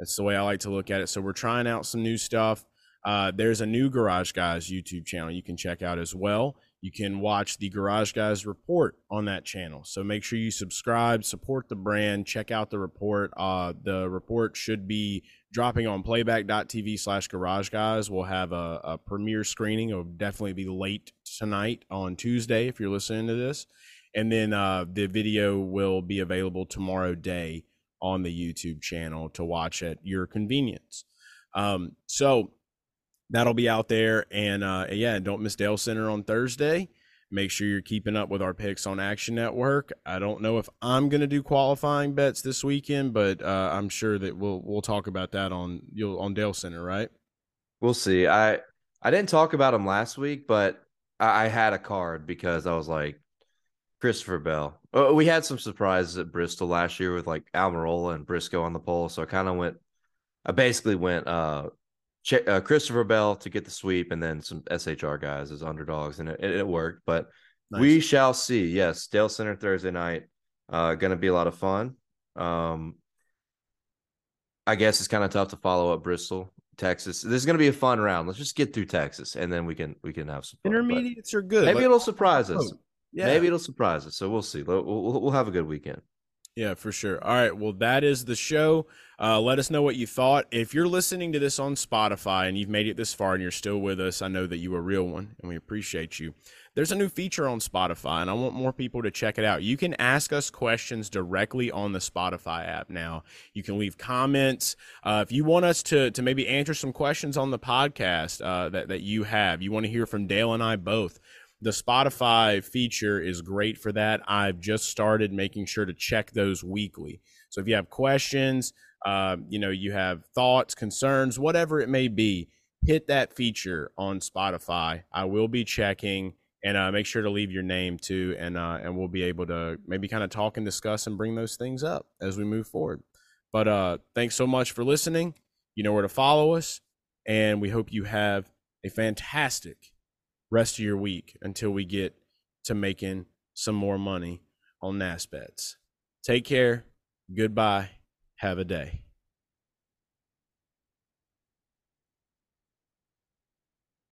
[SPEAKER 1] That's the way I like to look at it. So we're trying out some new stuff. Uh, there's a new Garage Guys YouTube channel you can check out as well. You can watch the Garage Guys report on that channel. So make sure you subscribe, support the brand, check out the report. Uh, the report should be dropping on playback.tv slash garage guys. We'll have a, a premiere screening. It'll definitely be late tonight on Tuesday if you're listening to this. And then uh, the video will be available tomorrow day on the YouTube channel to watch at your convenience. Um, so that'll be out there. And uh, yeah, don't miss Dale Center on Thursday. Make sure you're keeping up with our picks on Action Network. I don't know if I'm going to do qualifying bets this weekend, but uh, I'm sure that we'll we'll talk about that on you'll on Dale Center, right?
[SPEAKER 2] We'll see. I I didn't talk about him last week, but I, I had a card because I was like Christopher Bell. Uh, we had some surprises at Bristol last year with like Almirola and Briscoe on the pole, so I kind of went. I basically went uh uh, Christopher Bell to get the sweep, and then some SHR guys as underdogs, and it, it worked. But nice. we shall see. Yes, Dale Center Thursday night, uh, going to be a lot of fun. Um, I guess it's kind of tough to follow up Bristol, Texas. This is going to be a fun round. Let's just get through Texas, and then we can we can have some
[SPEAKER 1] fun. intermediates are good.
[SPEAKER 2] Maybe like, it'll surprise us. Yeah. Maybe it'll surprise us. So we'll see. We'll, we'll, we'll have a good weekend.
[SPEAKER 1] Yeah, for sure. All right. Well, that is the show. Uh, let us know what you thought. If you're listening to this on Spotify and you've made it this far and you're still with us, I know that you are a real one and we appreciate you. There's a new feature on Spotify and I want more people to check it out. You can ask us questions directly on the Spotify app now. You can leave comments. Uh, if you want us to, to maybe answer some questions on the podcast uh, that, that you have, you want to hear from Dale and I both the Spotify feature is great for that. I've just started making sure to check those weekly. So if you have questions, uh, you know, you have thoughts, concerns, whatever it may be, hit that feature on Spotify. I will be checking and uh, make sure to leave your name too, and uh, and we'll be able to maybe kind of talk and discuss and bring those things up as we move forward. But uh, thanks so much for listening. You know where to follow us, and we hope you have a fantastic rest of your week until we get to making some more money on NASBets. Take care. Goodbye. Have a day.